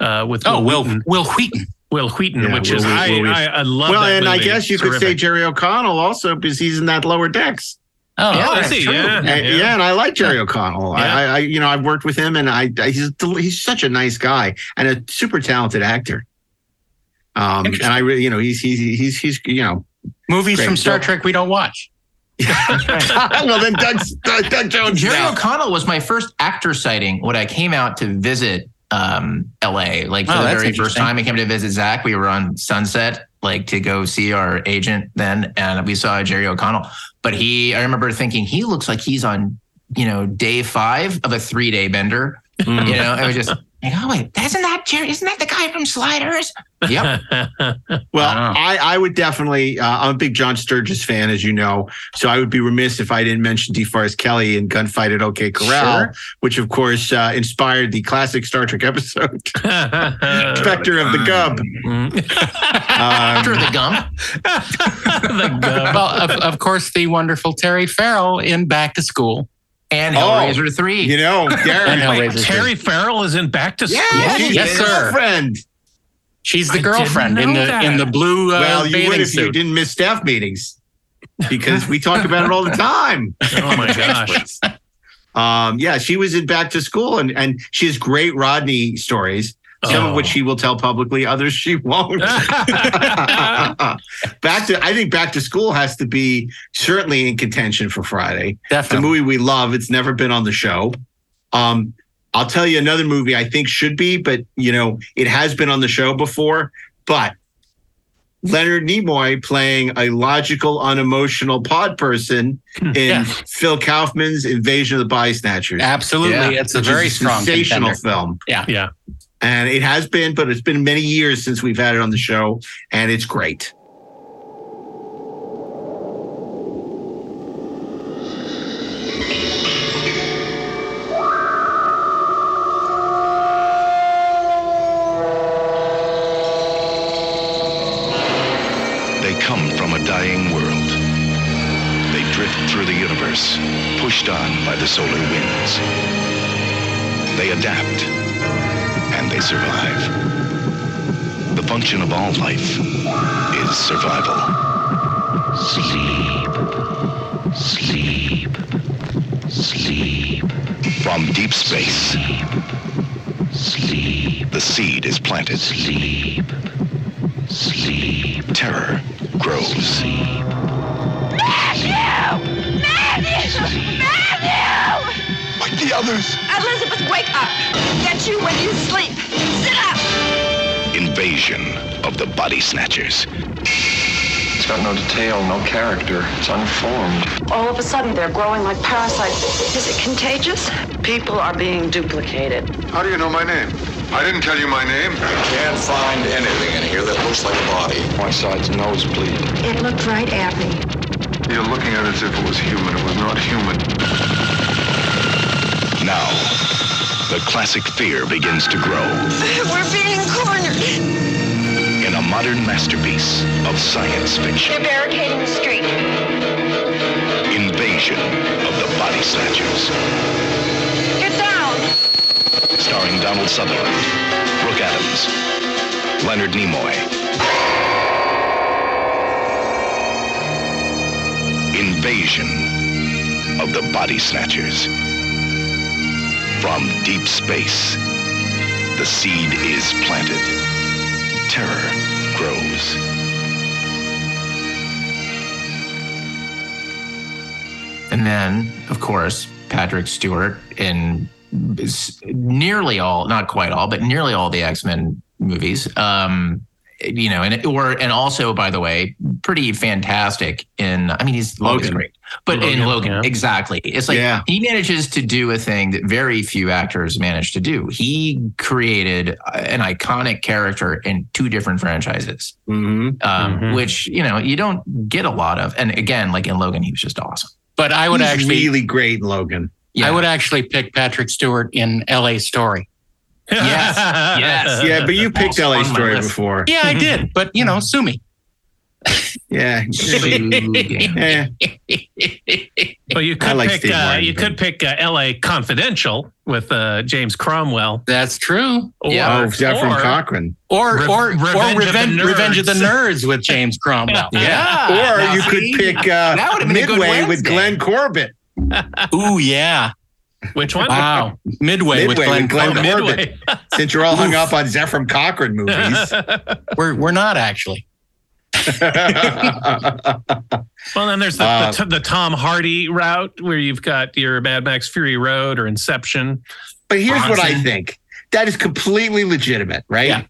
uh, with oh, Will Wil Wheaton. Wil Wheaton. Wil Wheaton, Yeah, which Will is Wheaton- I, Wil Wheaton. I I love. well, that and I guess you It's could say. Jerry O'Connell also because he's in that lower decks. Oh, Yeah, I that's see. true. Yeah, And, yeah. yeah. and I like Jerry O'Connell. I, Yeah. I, I, you know, I've worked with him, and I, I he's he's such a nice guy and a super talented actor. Um, and I really, you know, he's he's he's he's you know, Movies Great. from Star So- Trek we don't watch. well then Doug, Doug, Doug Jones. Jerry now. O'Connell was my first actor sighting when I came out to visit um, LA. Like for Oh, the very first time I came to visit Zach, we were on Sunset, like to go see our agent then, and we saw Jerry O'Connell. But he, I remember thinking he looks like he's on, you know, day five of a three day bender. Mm. You know, it was just like, oh wait, isn't that Jerry? Isn't that the guy from Sliders? Yep. Well, Wow. I, I would definitely. Uh, I'm a big John Sturges fan, as you know. So I would be remiss if I didn't mention DeForest Kelley in Gunfight at OK Corral, Sure. which of course uh, inspired the classic Star Trek episode Spectre of the Gun. After Um, the gump. The gum. Well, of, of course, the wonderful Terry Farrell in Back to School. And Oh, Hellraiser 3. you know, And Daren. Hellraiser Wait, Terry Farrell is in Back to School. yeah, she's Yes, sir. girlfriend. She's the didn't girlfriend in the that. in the blue uh, well, you bathing would if you didn't miss staff meetings because we talk about it all the time. Oh my gosh. Um, yeah, she was in Back to School, and and she has great Rodney stories. Some of Oh. which she will tell publicly, others she won't. back to, I think Back to School has to be certainly in contention for Friday. The movie we love. It's never been on the show. Um, I'll tell you another movie I think should be, but you know, it has been on the show before. But Leonard Nimoy playing a logical, unemotional pod person in Yeah. Phil Kaufman's Invasion of the Body Snatchers. Absolutely. It's a Which is very strong sensational contender. film. Yeah. Yeah. And it has been, but it's been many years since we've had it on the show, and it's great. They come from a dying world. They drift through the universe, pushed on by the solar winds. They adapt, and they survive. The function of all life is survival. Sleep. Sleep. Sleep. From deep space. Sleep. Sleep. The seed is planted. Sleep. Sleep. Terror grows. Matthew! Matthew! Matthew! Like the others. Elizabeth, wake up! Get you when you sleep. Sit up! Invasion of the body snatchers. It's got no detail, no character. It's unformed. All of a sudden, they're growing like parasites. Is it contagious? People are being duplicated. How do you know my name? I didn't tell you my name. I can't find anything in here that looks like a body. My side's nosebleed. It looked right at me. You're looking at it as if it was human. It was not human. Now, the classic fear begins to grow We're being cornered. in a modern masterpiece of science fiction. They're barricading the street. Invasion of the Body Snatchers. Get down! Starring Donald Sutherland, Brooke Adams, Leonard Nimoy. Invasion of the Body Snatchers. From deep space, the seed is planted. Terror grows. And then, of course, Patrick Stewart in nearly all, not quite all, but nearly all the X Men movies. Um, you know, and or and also, by the way, pretty fantastic in. I mean, he's Logan's Logan. great, but in Logan, Logan, yeah. exactly. It's like Yeah. he manages to do a thing that very few actors manage to do. He created an iconic character in two different franchises, Mm-hmm. um, Mhm. which you know you don't get a lot of. And again, like in Logan, he was just awesome. But I would He's actually, really great in Logan. I would actually pick Patrick Stewart in L.A. Story. Yes, yes. Yeah, but you picked LA Story before. Yeah, I did. But you know, sue me. Yeah. Eh. Well, you could like pick. Steve Uh, you could pick uh, L.A. Confidential with uh, James Cromwell. That's true. Or, Yeah. Oh, Zefram or- Cochrane. Or Re- or Revenge or of the Revenge, Revenge of the Nerds with James Cromwell. Yeah. Or Now you could pick uh, That would've been a good Midway with Glenn Corbett. Ooh, yeah. Which one? Wow. Midway, with Midway Glenn, with Glenn Corbett. Corbett. Since you're all hung up on Zefram Cochrane movies. We're we're not actually. Well, then there's the, Uh, the, the Tom Hardy route where you've got your Mad Max Fury Road or Inception. But here's what I think. That is completely legitimate, right? Yeah.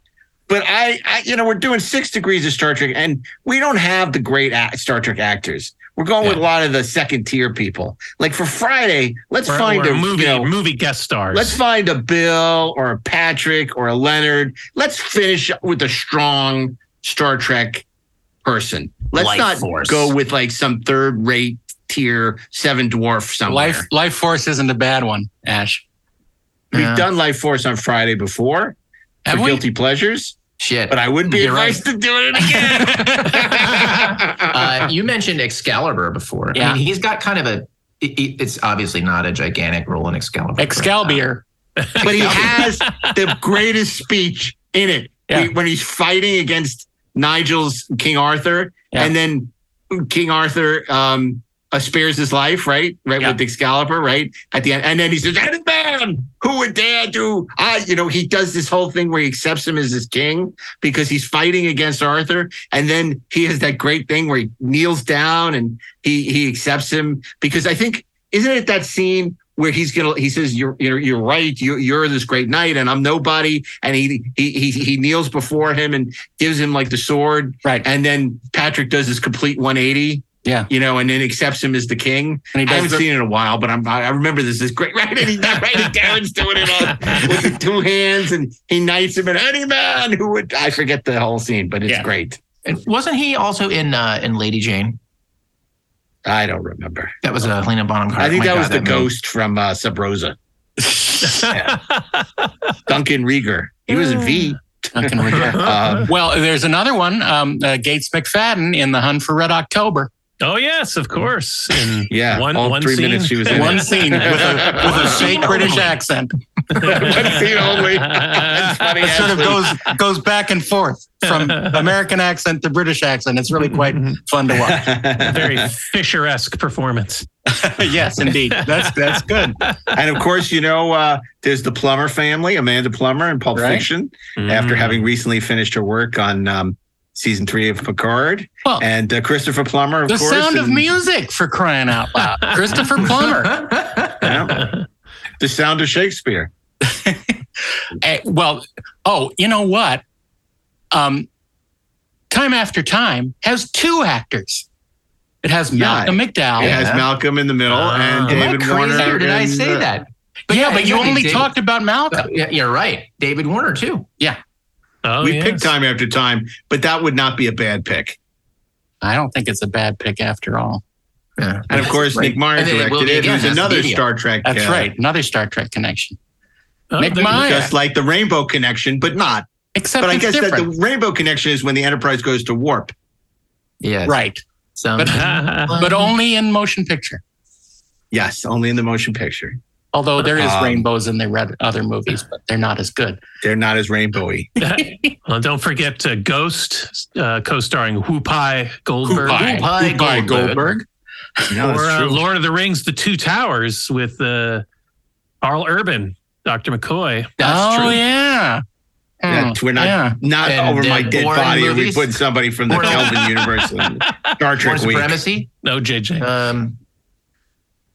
But I, I, you know, we're doing six degrees of Star Trek, and we don't have the great Star Trek actors. We're going with a lot of the second tier people. Like for Friday, let's Or- find or a movie you know, movie guest stars. Let's find a Bill or a Patrick or a Leonard. Let's finish with a strong Star Trek person. Let's Life not Force. go with like some third rate tier seven dwarf somewhere. Life Life Force isn't a bad one, Ash. We've Yeah. done Life Force on Friday before Have for we? guilty pleasures, Shit. but I wouldn't be You're right. to do it again. uh, you mentioned Excalibur before. I Yeah. mean, he's got kind of a. it- it- It's obviously not a gigantic role in Excalibur. Excalibur. but he has the greatest speech in it Yeah. He- when he's fighting against Nigel's King Arthur, Yeah. and then King Arthur um, uh, spares his life, right? Right Yeah. with Excalibur, right at the end, and then he says, "And man, who would dare do?" I, you know, he does this whole thing where he accepts him as his king because he's fighting against Arthur, and then he has that great thing where he kneels down and he he accepts him because I think isn't it that scene where he's gonna he says you're you're, you're right. You're, you're this great knight and I'm nobody. And he, he he he kneels before him and gives him like the sword. Right. And then Patrick does this complete 180 yeah. you know and then accepts him as the king. And he I haven't the- seen it in a while but I'm I remember this is great right and he right and Daren's doing it on, with the two hands and he knights him and any man who would I forget the whole scene but it's Yeah. great. And wasn't he also in uh, in Lady Jane? I don't remember That was a Helena Bonham Carter. I think My that God, was the movie. ghost from uh, Sub Rosa. Duncan Regehr. He was in V. Duncan Regehr. Uh, well, there's another one, um, uh, Gates McFadden in The Hunt for Red October. Oh yes, of course. In yeah, one all one three scene. minutes she was in One it. scene with a, with a fake British accent. One scene only. Funny. It sort of goes goes back and forth from American accent to British accent. It's really quite fun to watch. Very Fisher-esque performance. yes, indeed. That's that's good. and of course, you know, uh, there's the Plummer family, Amanda Plummer in Pulp Right. Fiction, after Mm. having recently finished her work on um, season three of Picard. Well, and uh, Christopher Plummer, of The course. sound of music for crying out loud. Christopher Plummer. yeah. The sound of Shakespeare. Eh, well, oh, you know what? Um, time after time has two actors. It has Yeah. Malcolm McDowell. It has Malcolm in the middle and Am I David crazy Warner. or did I say uh, that? yeah, but you only David- talked about Malcolm. Yeah, you're right. David Warner too. Yeah, Oh, we yes. picked time after time, but that would not be a bad pick. I don't think it's a bad pick after all. Yeah. And of course, Nick Meyer And then it directed it, again, who's that's another video. Star Trek. That's uh, right. Another Star Trek connection. Oh, Nick Meyer. Just like the Rainbow Connection, but not. Except but I it's guess that the Rainbow Connection is when the Enterprise goes to warp. Yes. right. Some, But, but only in motion picture. Yes, only in the motion picture. Although there is Um, rainbows in the red other movies, but they're not as good. They're not as rainbowy. well, don't forget uh, Ghost, uh, co-starring Whoopi Goldberg, Whoopi. Whoopi Whoopi Goldberg. No, that's or uh. Lord of the Rings: The Two Towers with uh, Karl Urban, Dr. McCoy. That's oh true. yeah. Yeah, Hmm, we're not yeah. not And, over my uh, dead body. Are we movies? putting somebody from the Kelvin universe in Star Trek Week? Supremacy. No, JJ. Um,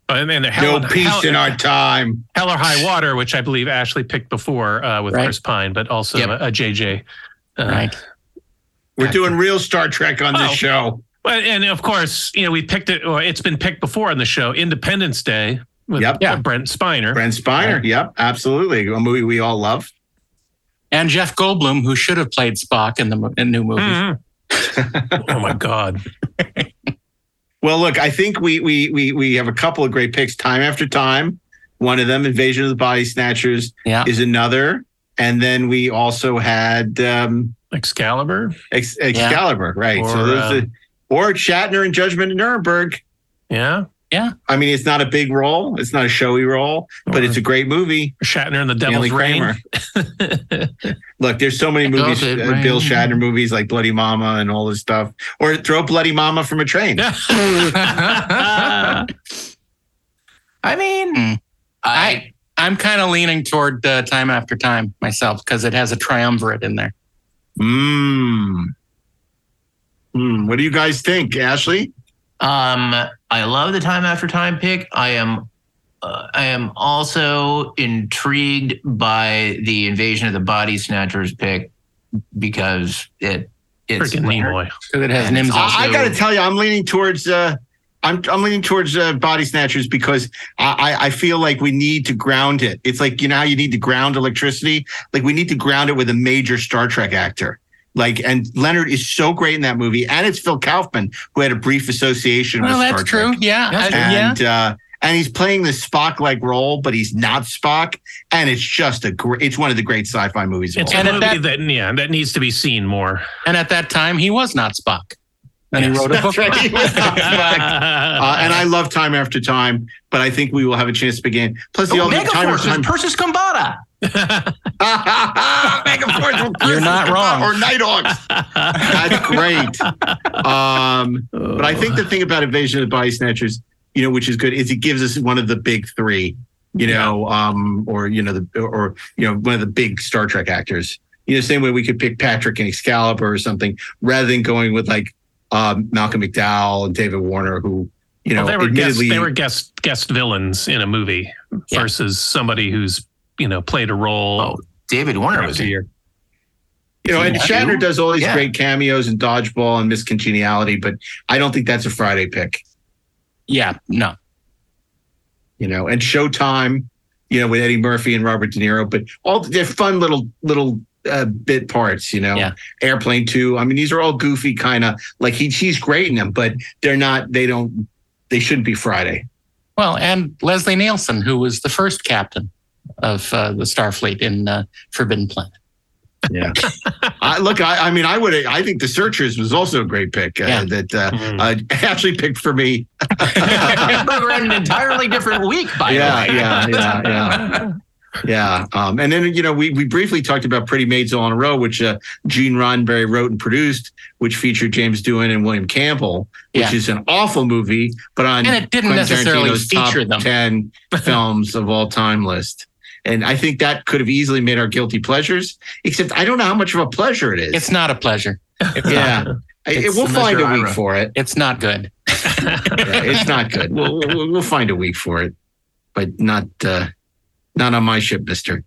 Oh, and then the No Hell, peace Hell, in our time. Hell or High Water, which I believe Ashley picked before uh, with Right. Chris Pine, but also Yep. a, a JJ. Uh, Right. We're doing real Star Trek on this Oh. show. But and of course, you know, we picked it, or it's been picked before on the show, Independence Day with Yep. uh, Brent Spiner. Brent Spiner. Yep, absolutely. A movie we all love. And Jeff Goldblum, who should have played Spock in the in new movie. Mhm. oh my God! Well, look, I think we we we we have a couple of great picks time after time. One of them, Invasion of the Body Snatchers, Yeah. is another. And then we also had um, Excalibur. Ex- Excalibur, right? Or, so there's um, the or Shatner and Judgment at Nuremberg. Yeah. Yeah. I mean, it's not a big role, it's not a showy role, but it's a great movie. Shatner and the Devil's Stanley Rain. Look, there's so many movies, uh, Bill Rain. Shatner movies like Bloody Mama and all this stuff, or throw Bloody Mama from a train. I mean, Hmm. I I I'm kind of leaning toward uh, Time After Time myself because it has a triumvirate in there. Mmm. Mm, what do you guys think, Ashley? Um, I love the time after time pick. I am, uh, I am also intrigued by the invasion of the body snatchers pick because it it's Freaking Leonard. Nimoy. It has And it's also- I, I got to tell you, I'm leaning towards. Uh, I'm I'm leaning towards uh, Body Snatchers because I, I I feel like we need to ground it. It's like you know how you need to ground electricity. Like we need to ground it with a major Star Trek actor. Like and Leonard is so great in that movie, and it's Phil Kaufman who had a brief association Well, with that's Star true. Trek. Yeah. I- yeah. and uh, and he's playing this Spock-like role, but he's not Spock, and it's just a great. It's one of the great sci-fi movies. Of It's all a time. movie that- that, yeah, that needs to be seen more. And at that time, he was not Spock. And he wrote a book. Right. He was not Spock. Uh, and I love Time After Time, but I think we will have a chance to begin. Plus, the Oh, ultimate Time Megaforce After is Time. Persis Khambatta. Megaforce You're not wrong. Or Nighthawks. That's great. Um, but I think the thing about Invasion of the Body Snatchers, you know, which is good, is it gives us one of the big three, you know, um, or you know, the or you know, one of the big Star Trek actors. You know, same way we could pick Patrick and Excalibur or something, rather than going with like um, Malcolm McDowell and David Warner, who you know, Well, they were guest, admittedly, they were guest guest villains in a movie versus somebody who's you know played a role. Oh, David Warner was here. in- you know, and Yeah. Shatner does all these Yeah. great cameos in Dodgeball and Miss Congeniality, but I don't think that's a Friday pick. Yeah, no. You know, and Showtime, you know, with Eddie Murphy and Robert De Niro, but all they're fun little little uh, bit parts. You know, Yeah. Airplane Two. I mean, these are all goofy kind of like he he's great in them, but they're not. They don't. They shouldn't be Friday. Well, and Leslie Nielsen, who was the first captain of uh, the Starfleet in uh, Forbidden Planet. Yeah. I, look, I, I mean, I would. I think the Searchers was also a great pick. Uh, Yeah. That uh, uh, actually picked for me. we were in an entirely different week, by yeah, the way. yeah, yeah, yeah, yeah. Um, and then you know we we briefly talked about Pretty Maids All in a Row, which uh, Gene Roddenberry wrote and produced, which featured James Doohan and William Campbell, which Yeah. is an awful movie, but on And it didn't Quentin necessarily Tarantino's feature top them. ten films of all time list. And I think that could have easily made our guilty pleasures. Except I don't know how much of a pleasure it is. It's not a pleasure. It's yeah, not. I- It's- we'll find a week for it. It's not good. Yeah, it's not good. We'll, we'll we'll find a week for it, but not uh, not on my ship, Mister.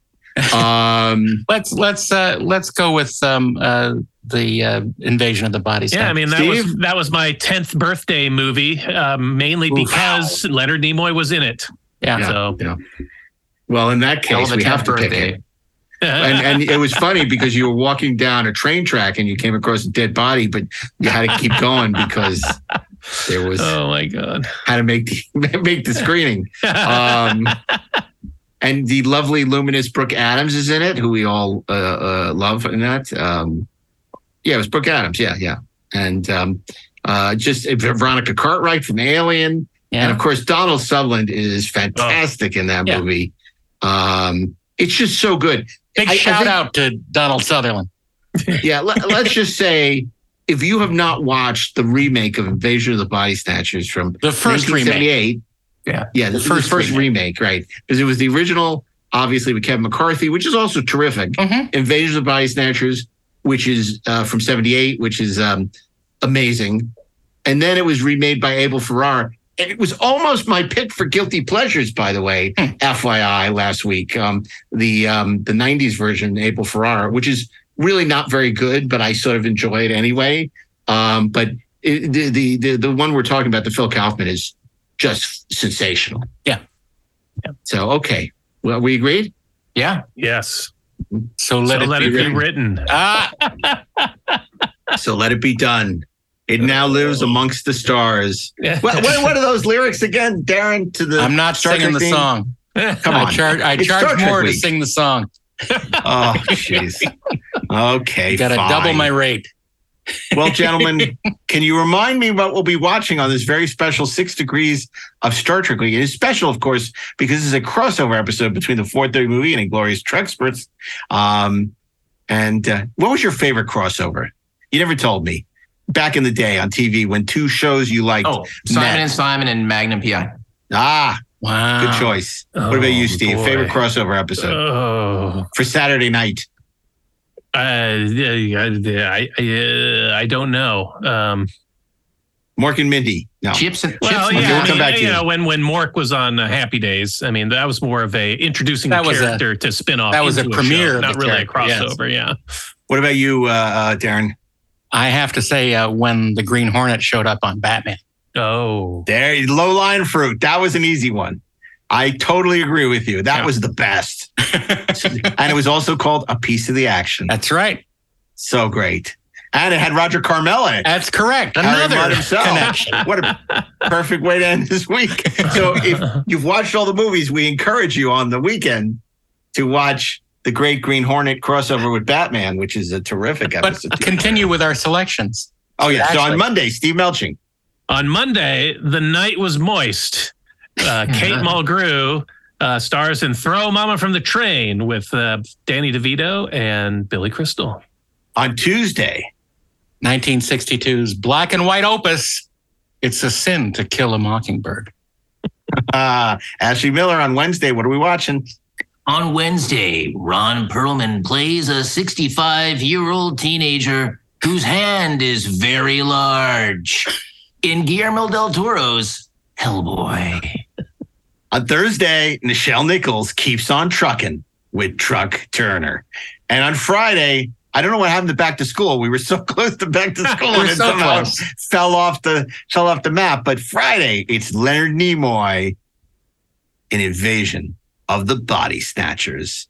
Um, Let's let's uh, let's go with um, uh, the uh, Invasion of the Body Yeah, I Snatchers. mean that was that was my tenth birthday movie, um, mainly Oof. because Leonard Nimoy was in it. yeah. Yeah. So yeah. Well, in that case, of a we have 10th to pick birthday. it. And, and it was funny because you were walking down a train track and you came across a dead body, but you had to keep going because there was oh my god. how to make the, make the screening. Um, and the lovely luminous Brooke Adams is in it, who we all uh, uh, love in that. Um, yeah, it was Brooke Adams. Yeah, yeah, and um, uh, just Veronica Cartwright from Alien, and of course Donald Sutherland is fantastic in that Yeah. movie. Um, it's just so good. Big I- I shout think- out to Donald Sutherland. yeah, let, us just say if you have not watched the remake of Invasion of the Body Snatchers from The first remake. 1978, Yeah. yeah, the, The first first first remake, right? Because it was the original, obviously with Kevin McCarthy, which is also terrific. Mhm. Invasion of the Body Snatchers, which is uh, from '78, which is um, amazing, and then it was remade by Abel Ferrara. And it was almost my pick for guilty pleasures, by the way. FYI, last week, um, the um, the '90s version, Abel Ferrara, which is really not very good, but I sort of enjoy it anyway. Um, but it, the, the the the one we're talking about, the Phil Kaufman, is just sensational. Yeah. So okay, well, we agreed. Yeah. Yes. So let so it let be it be written. written. Ah, So let it be done. It now lives amongst the stars. Yeah. What, what, what are those lyrics again, Daren? To the I'm not Star singing Trek the theme? song. Come on, I charge. I charge Trek more to sing the song. Oh, jeez. Okay, Got to fine. double my rate. Well, gentlemen, can you remind me what we'll be watching on this very special Six Degrees of Star Trek Week? It is special, of course, because it's a crossover episode between the 430 movie and Inglorious Treksperts. Um, and uh, what was your favorite crossover? You never told me. Back in the day on TV when two shows you liked. Oh, Simon met. and Simon and Magnum PI. Ah, Wow. good choice. what about you, Oh, Steve? boy. Favorite crossover episode Oh, for Saturday night? Uh, yeah, yeah, I, I, uh, I don't know. Um, Mork and Mindy. No. Chips and well, chips. and yeah, we'll I come mean, back to you you. know, when when Mork was on uh, Happy Days, I mean, that was more of a introducing That the was a- character to spin off. that was a into premiere show, not the really a character, yes. crossover. Yeah. What about you, uh, uh, Daren? I have to say, uh, when the Green Hornet showed up on Batman, Oh, There, low line fruit. That was an easy one. I totally agree with you. That was the best. and it was also called A Piece of the Action. that's right. So great. And it had Roger Carmel in it. That's correct. Another connection. What a perfect way to end this week. So if you've watched all the movies, we encourage you on the weekend to watch the Great Green Hornet crossover with Batman, which is a terrific But episode. continue with our selections. oh yeah. So on Monday, Steve Melching. On Monday, the night was moist. Uh, Kate Mulgrew uh, stars in Throw Momma from the Train with uh, Danny DeVito and Billy Crystal. On Tuesday, 1962's black and white opus. It's a sin to kill a mockingbird. uh, Ashley Miller on Wednesday. What are we watching? On Wednesday, Ron Perlman plays a 65 year old teenager whose hand is very large. In Guillermo del Toro's Hellboy. On Thursday, Nichelle Nichols keeps on trucking with Truck Turner. And on Friday, I don't know what happened to back to school. We were so close to back to school and it so somehow close. fell off the fell off the map. But Friday, it's Leonard Nimoy in Invasion of the Body Snatchers.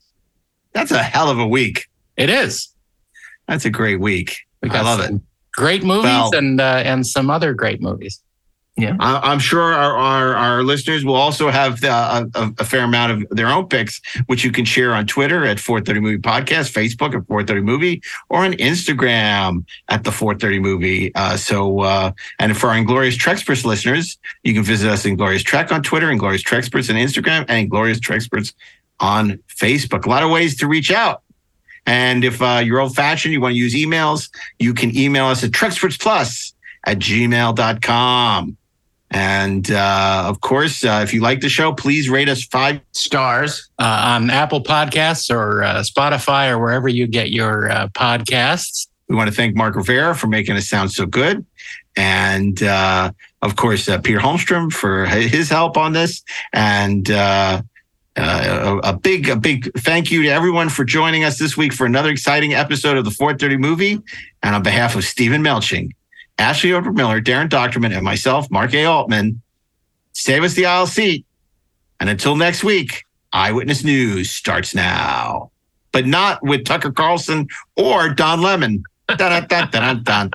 That's a hell of a week. It is. That's a great week. We I love it. Great movies Well- and uh, and some other great movies. Yeah. I- I'm sure our, our, our listeners will also have uh, a, a fair amount of their own picks, which you can share on Twitter at 430 Movie Podcast, Facebook at 430 Movie, or on Instagram at the 430 Movie. Uh, so, uh, and for our Inglorious Treksperts listeners, you can visit us in Glorious Trek on Twitter, Inglorious Treksperts on Instagram, and Glorious Treksperts on Facebook. A lot of ways to reach out. And if uh, you're old fashioned, you want to use emails, you can email us at TrekspertsPlus at gmail.com. And uh, of course, uh, if you like the show, please rate us five stars uh, on Apple Podcasts or uh, Spotify or wherever you get your uh, podcasts. We want to thank Mark Rivera for making us sound so good. And uh, of course, Peter Holmstrom for his help on this. And uh, a, a big, a big thank you to everyone for joining us this week for another exciting episode of the 430 movie. And on behalf of Stephen Melching, Ashley Over Miller, Daren Dochterman, and myself, Mark A. Altman, save us the aisle seat. And until next week, Eyewitness News starts now, but not with Tucker Carlson or Don Lemon. Dun, dun, dun.